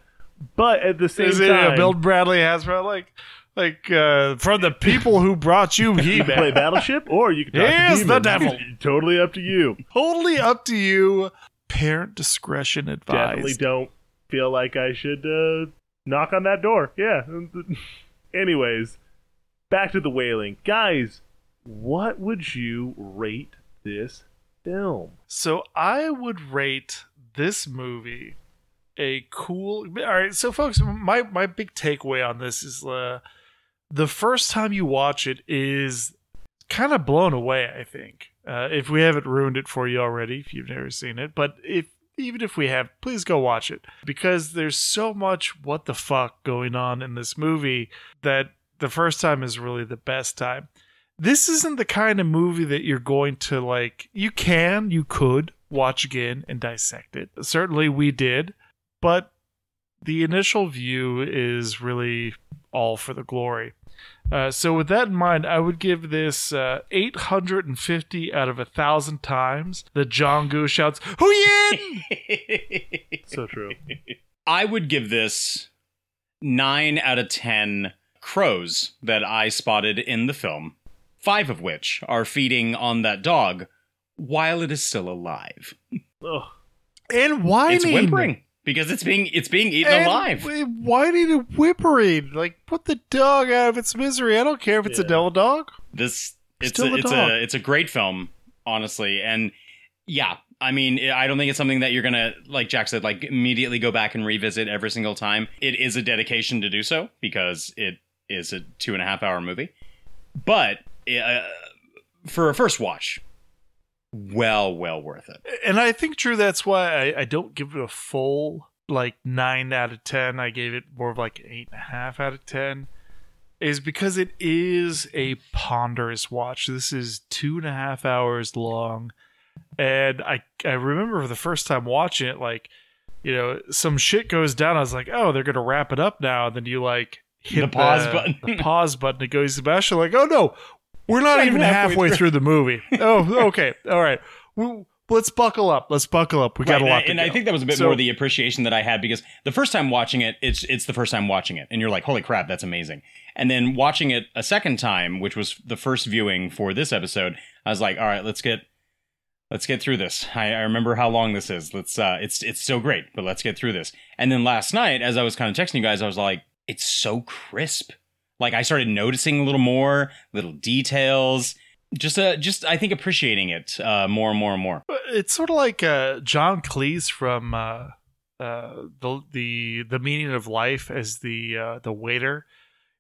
but at the same Is it time, a Bill Bradley Hasbro like like uh, from the people who brought you you can play Battleship, or you can talk Here's to the devil. totally up to you. totally up to you. Parent discretion advised. Definitely don't feel like I should uh, knock on that door. Yeah. Anyways, back to the wailing, guys. What would you rate this film? So I would rate this movie a cool. All right, so folks, my my big takeaway on this is uh, the first time you watch it is kind of blown away. I think uh, if we haven't ruined it for you already, if you've never seen it, but if even if we have, please go watch it. Because there's so much what the fuck going on in this movie that the first time is really the best time. This isn't the kind of movie that you're going to like you can you could watch again and dissect it. Certainly we did but the initial view is really all for the glory uh, so with that in mind i would give this uh, 850 out of a thousand times the Junggu shouts Hyo-jin! So true. I would give this nine out of ten crows that I spotted in the film, five of which are feeding on that dog while it is still alive. Ugh. and whining It's whimpering because it's being it's being eaten And alive. w- Whining and whimpering. Like, put the dog out of its misery. I don't care if it's a Yeah. devil dog. This it's Still a, a it's dog. a it's a great film, honestly, and yeah, I mean, I don't think it's something that you're gonna like Jack said, like immediately go back and revisit every single time. It is a dedication to do so because it is a two and a half hour movie, but uh, for a first watch, well, well worth it. And I think, Drew, that's why I, I don't give it a full, like, 9 out of 10. I gave it more of like 8.5 out of 10. Is because it is a ponderous watch. This is two and a half hours long. And I, I remember for the first time watching it, like, you know, some shit goes down. I was like, oh, they're going to wrap it up now. And then you, like, hit The pause button. the pause button. It goes to Sebastian, like, oh, no, we're not, Not even halfway halfway through. through the movie. oh, okay. All right. Let's buckle up. Let's buckle up. We got Right, a lot and, to and. I think that was a bit So- more the appreciation that I had because the first time watching it, it's it's the first time watching it, and you're like, "Holy crap, that's amazing!" And then watching it a second time, which was the first viewing for this episode, I was like, "All right, let's get let's get through this." I, I remember how long this is. Let's uh, it's it's still great, but let's get through this. And then last night, as I was kind of texting you guys, I was like, "It's so crisp." Like I started noticing a little more little details. Just uh just I think appreciating it uh more and more and more. It's sort of like uh, John Cleese from uh, uh, the the the meaning of life as the uh, the waiter.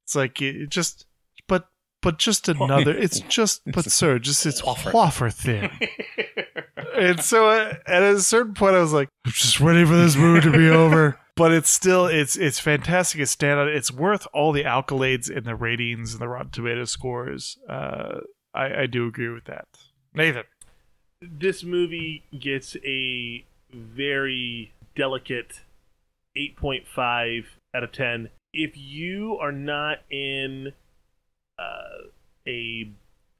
It's like it, just, but but just another. It's just, but sir, just it's Wafer. wafer thin. and so uh, at a certain point, I was like, I'm just ready for this movie to be over. But it's still it's it's fantastic. It's standout. It's worth all the accolades and the ratings and the Rotten Tomato scores. Uh, I, I do agree with that. Nathan, this movie gets a very delicate 8.5 out of 10 if you are not in uh, a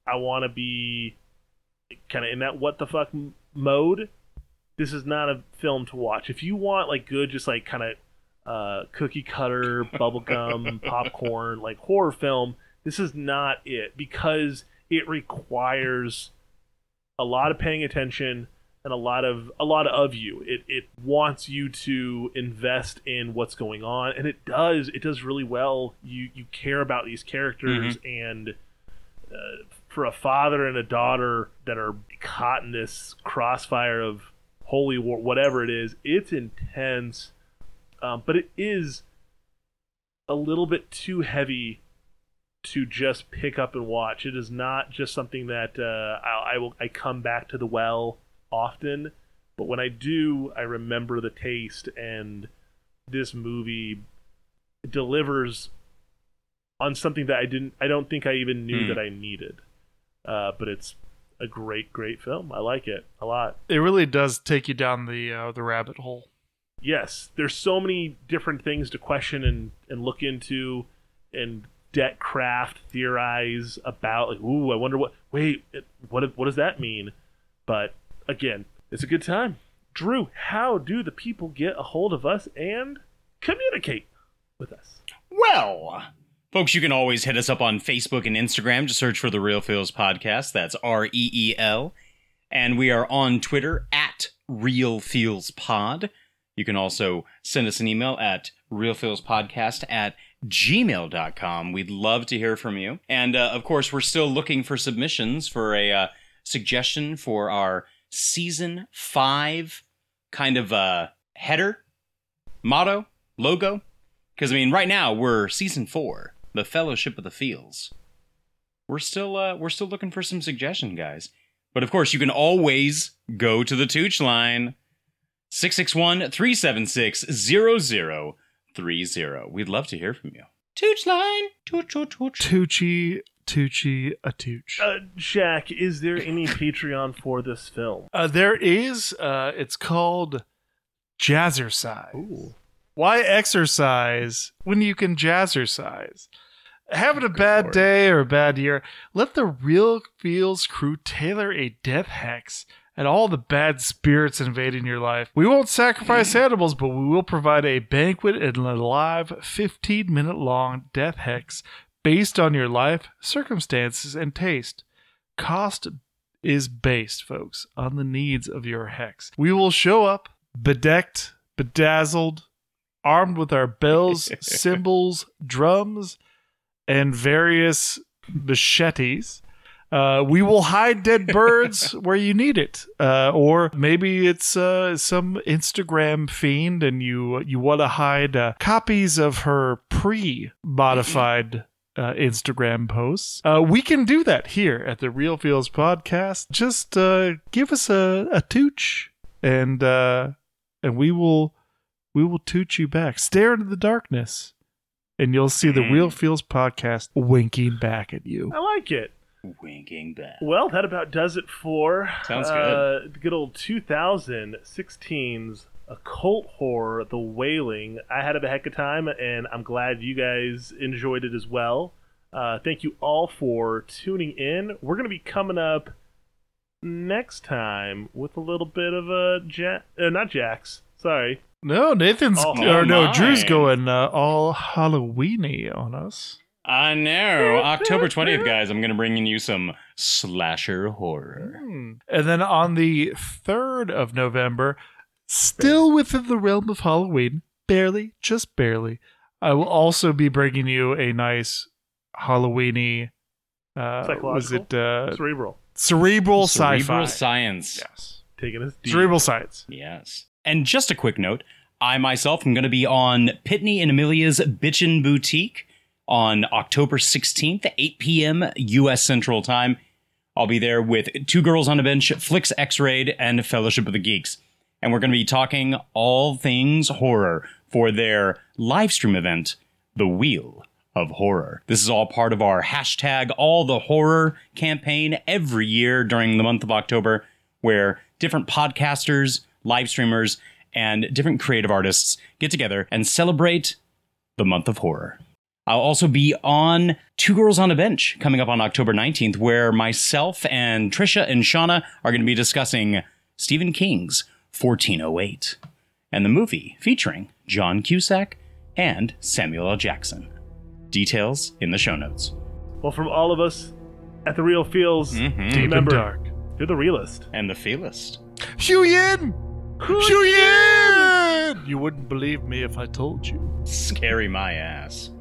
i want to be kind of in that what the fuck mode this is not a film to watch if you want like good just like kind of uh, cookie cutter bubblegum popcorn like horror film this is not it because it requires a lot of paying attention and a lot of a lot of you. It it wants you to invest in what's going on, and it does. It does really well. You you care about these characters, and uh, for a father and a daughter that are caught in this crossfire of holy war, whatever it is, it's intense. Um, but it is a little bit too heavy to just pick up and watch. It is not just something that uh, I, I will I come back to the well often, but when I do, I remember the taste, and this movie delivers on something that I didn't I don't think I even knew Hmm. that I needed. Uh, but it's a great, great film. I like it a lot. it really does take you down the uh, the rabbit hole. yes, there's so many different things to question and, and look into and debt craft theorize about like ooh I wonder what wait it, what what does that mean but again it's a good time Drew how do the people get a hold of us and communicate with us Well, folks, you can always hit us up on Facebook and Instagram. Just search for the Real Feels Podcast. That's R E E L. And we are on Twitter at Real Feels Pod. You can also send us an email at realfeelspodcast at gmail.com. We'd love to hear from you. And uh, of course, we're still looking for submissions for a uh, suggestion for our season five kind of uh, header, motto, logo. Because I mean, right now we're season four, the Fellowship of the Fields. We're still uh, we're still looking for some suggestion, guys. But of course, you can always go to the Tooch line 661-376-0030. We'd love to hear from you. Tooch line, tooch, tooch, tooch. Tucci, Tucci, a Tooch. uh, Jack is there any Patreon for this film Uh, there is. Uh, it's called Jazzercise. Ooh. Why exercise when you can jazzercise? Having a bad Lord. day or a bad year, let the Real Feels crew tailor a death hex at all the bad spirits invading your life. We won't sacrifice animals, but we will provide a banquet and a live 15 minute long death hex based on your life, circumstances, and taste. Cost is based, folks, on the needs of your hex. We will show up bedecked, bedazzled, armed with our bells, cymbals, drums, and various machetes. Uh, we will hide dead birds where you need it, uh, or maybe it's uh, some Instagram fiend, and you you want to hide uh, copies of her pre-modified uh, Instagram posts. Uh, we can do that here at the Real Feels Podcast. Just uh, give us a, a tooch, and uh, and we will we will toot you back. Stare into the darkness, and you'll see the Real Feels Podcast winking back at you. I like it Winking back. Well, that about does it for Sounds uh, the good old 2016's occult horror, The Wailing. I had a heck of a time, and I'm glad you guys enjoyed it as well. Uh, thank you all for tuning in. We're going to be coming up next time with a little bit of a ja- uh, not Jax. Sorry, No, Nathan's Oh, or no, my. Drew's going uh, all Halloweeny on us. I know. October 20th, guys, I'm going to bring in you some slasher horror. Hmm. And then on the 3rd of November, still within the realm of Halloween, barely, just barely, I will also be bringing you a nice Halloweeny. Uh, Psychological? was it uh, Cerebral. cerebral, sci-fi? Cerebral science. Yes. Taking us deep. Cerebral science. Yes. And just a quick note I myself am going to be on Pitney and Amelia's Bitchin' Boutique on October 16th, 8 p.m. U.S. Central Time. I'll be there with Two Girls on a Bench, Flicks X Raid, and Fellowship of the Geeks. And we're going to be talking all things horror for their live stream event, The Wheel of Horror. This is all part of our hashtag All the Horror campaign every year during the month of October, where different podcasters, live streamers, and different creative artists get together and celebrate the month of horror. I'll also be on Two Girls on a Bench coming up on October 19th, where myself and Trisha and Shauna are going to be discussing Stephen King's 1408 and the movie featuring John Cusack and Samuel L. Jackson. Details in the show notes. Well, from all of us at the Real Feels, Mhm. Deep and remember, dark. you're the realist. And the feelist. Xiu Yin! Xiu You wouldn't believe me if I told you. Scary my ass.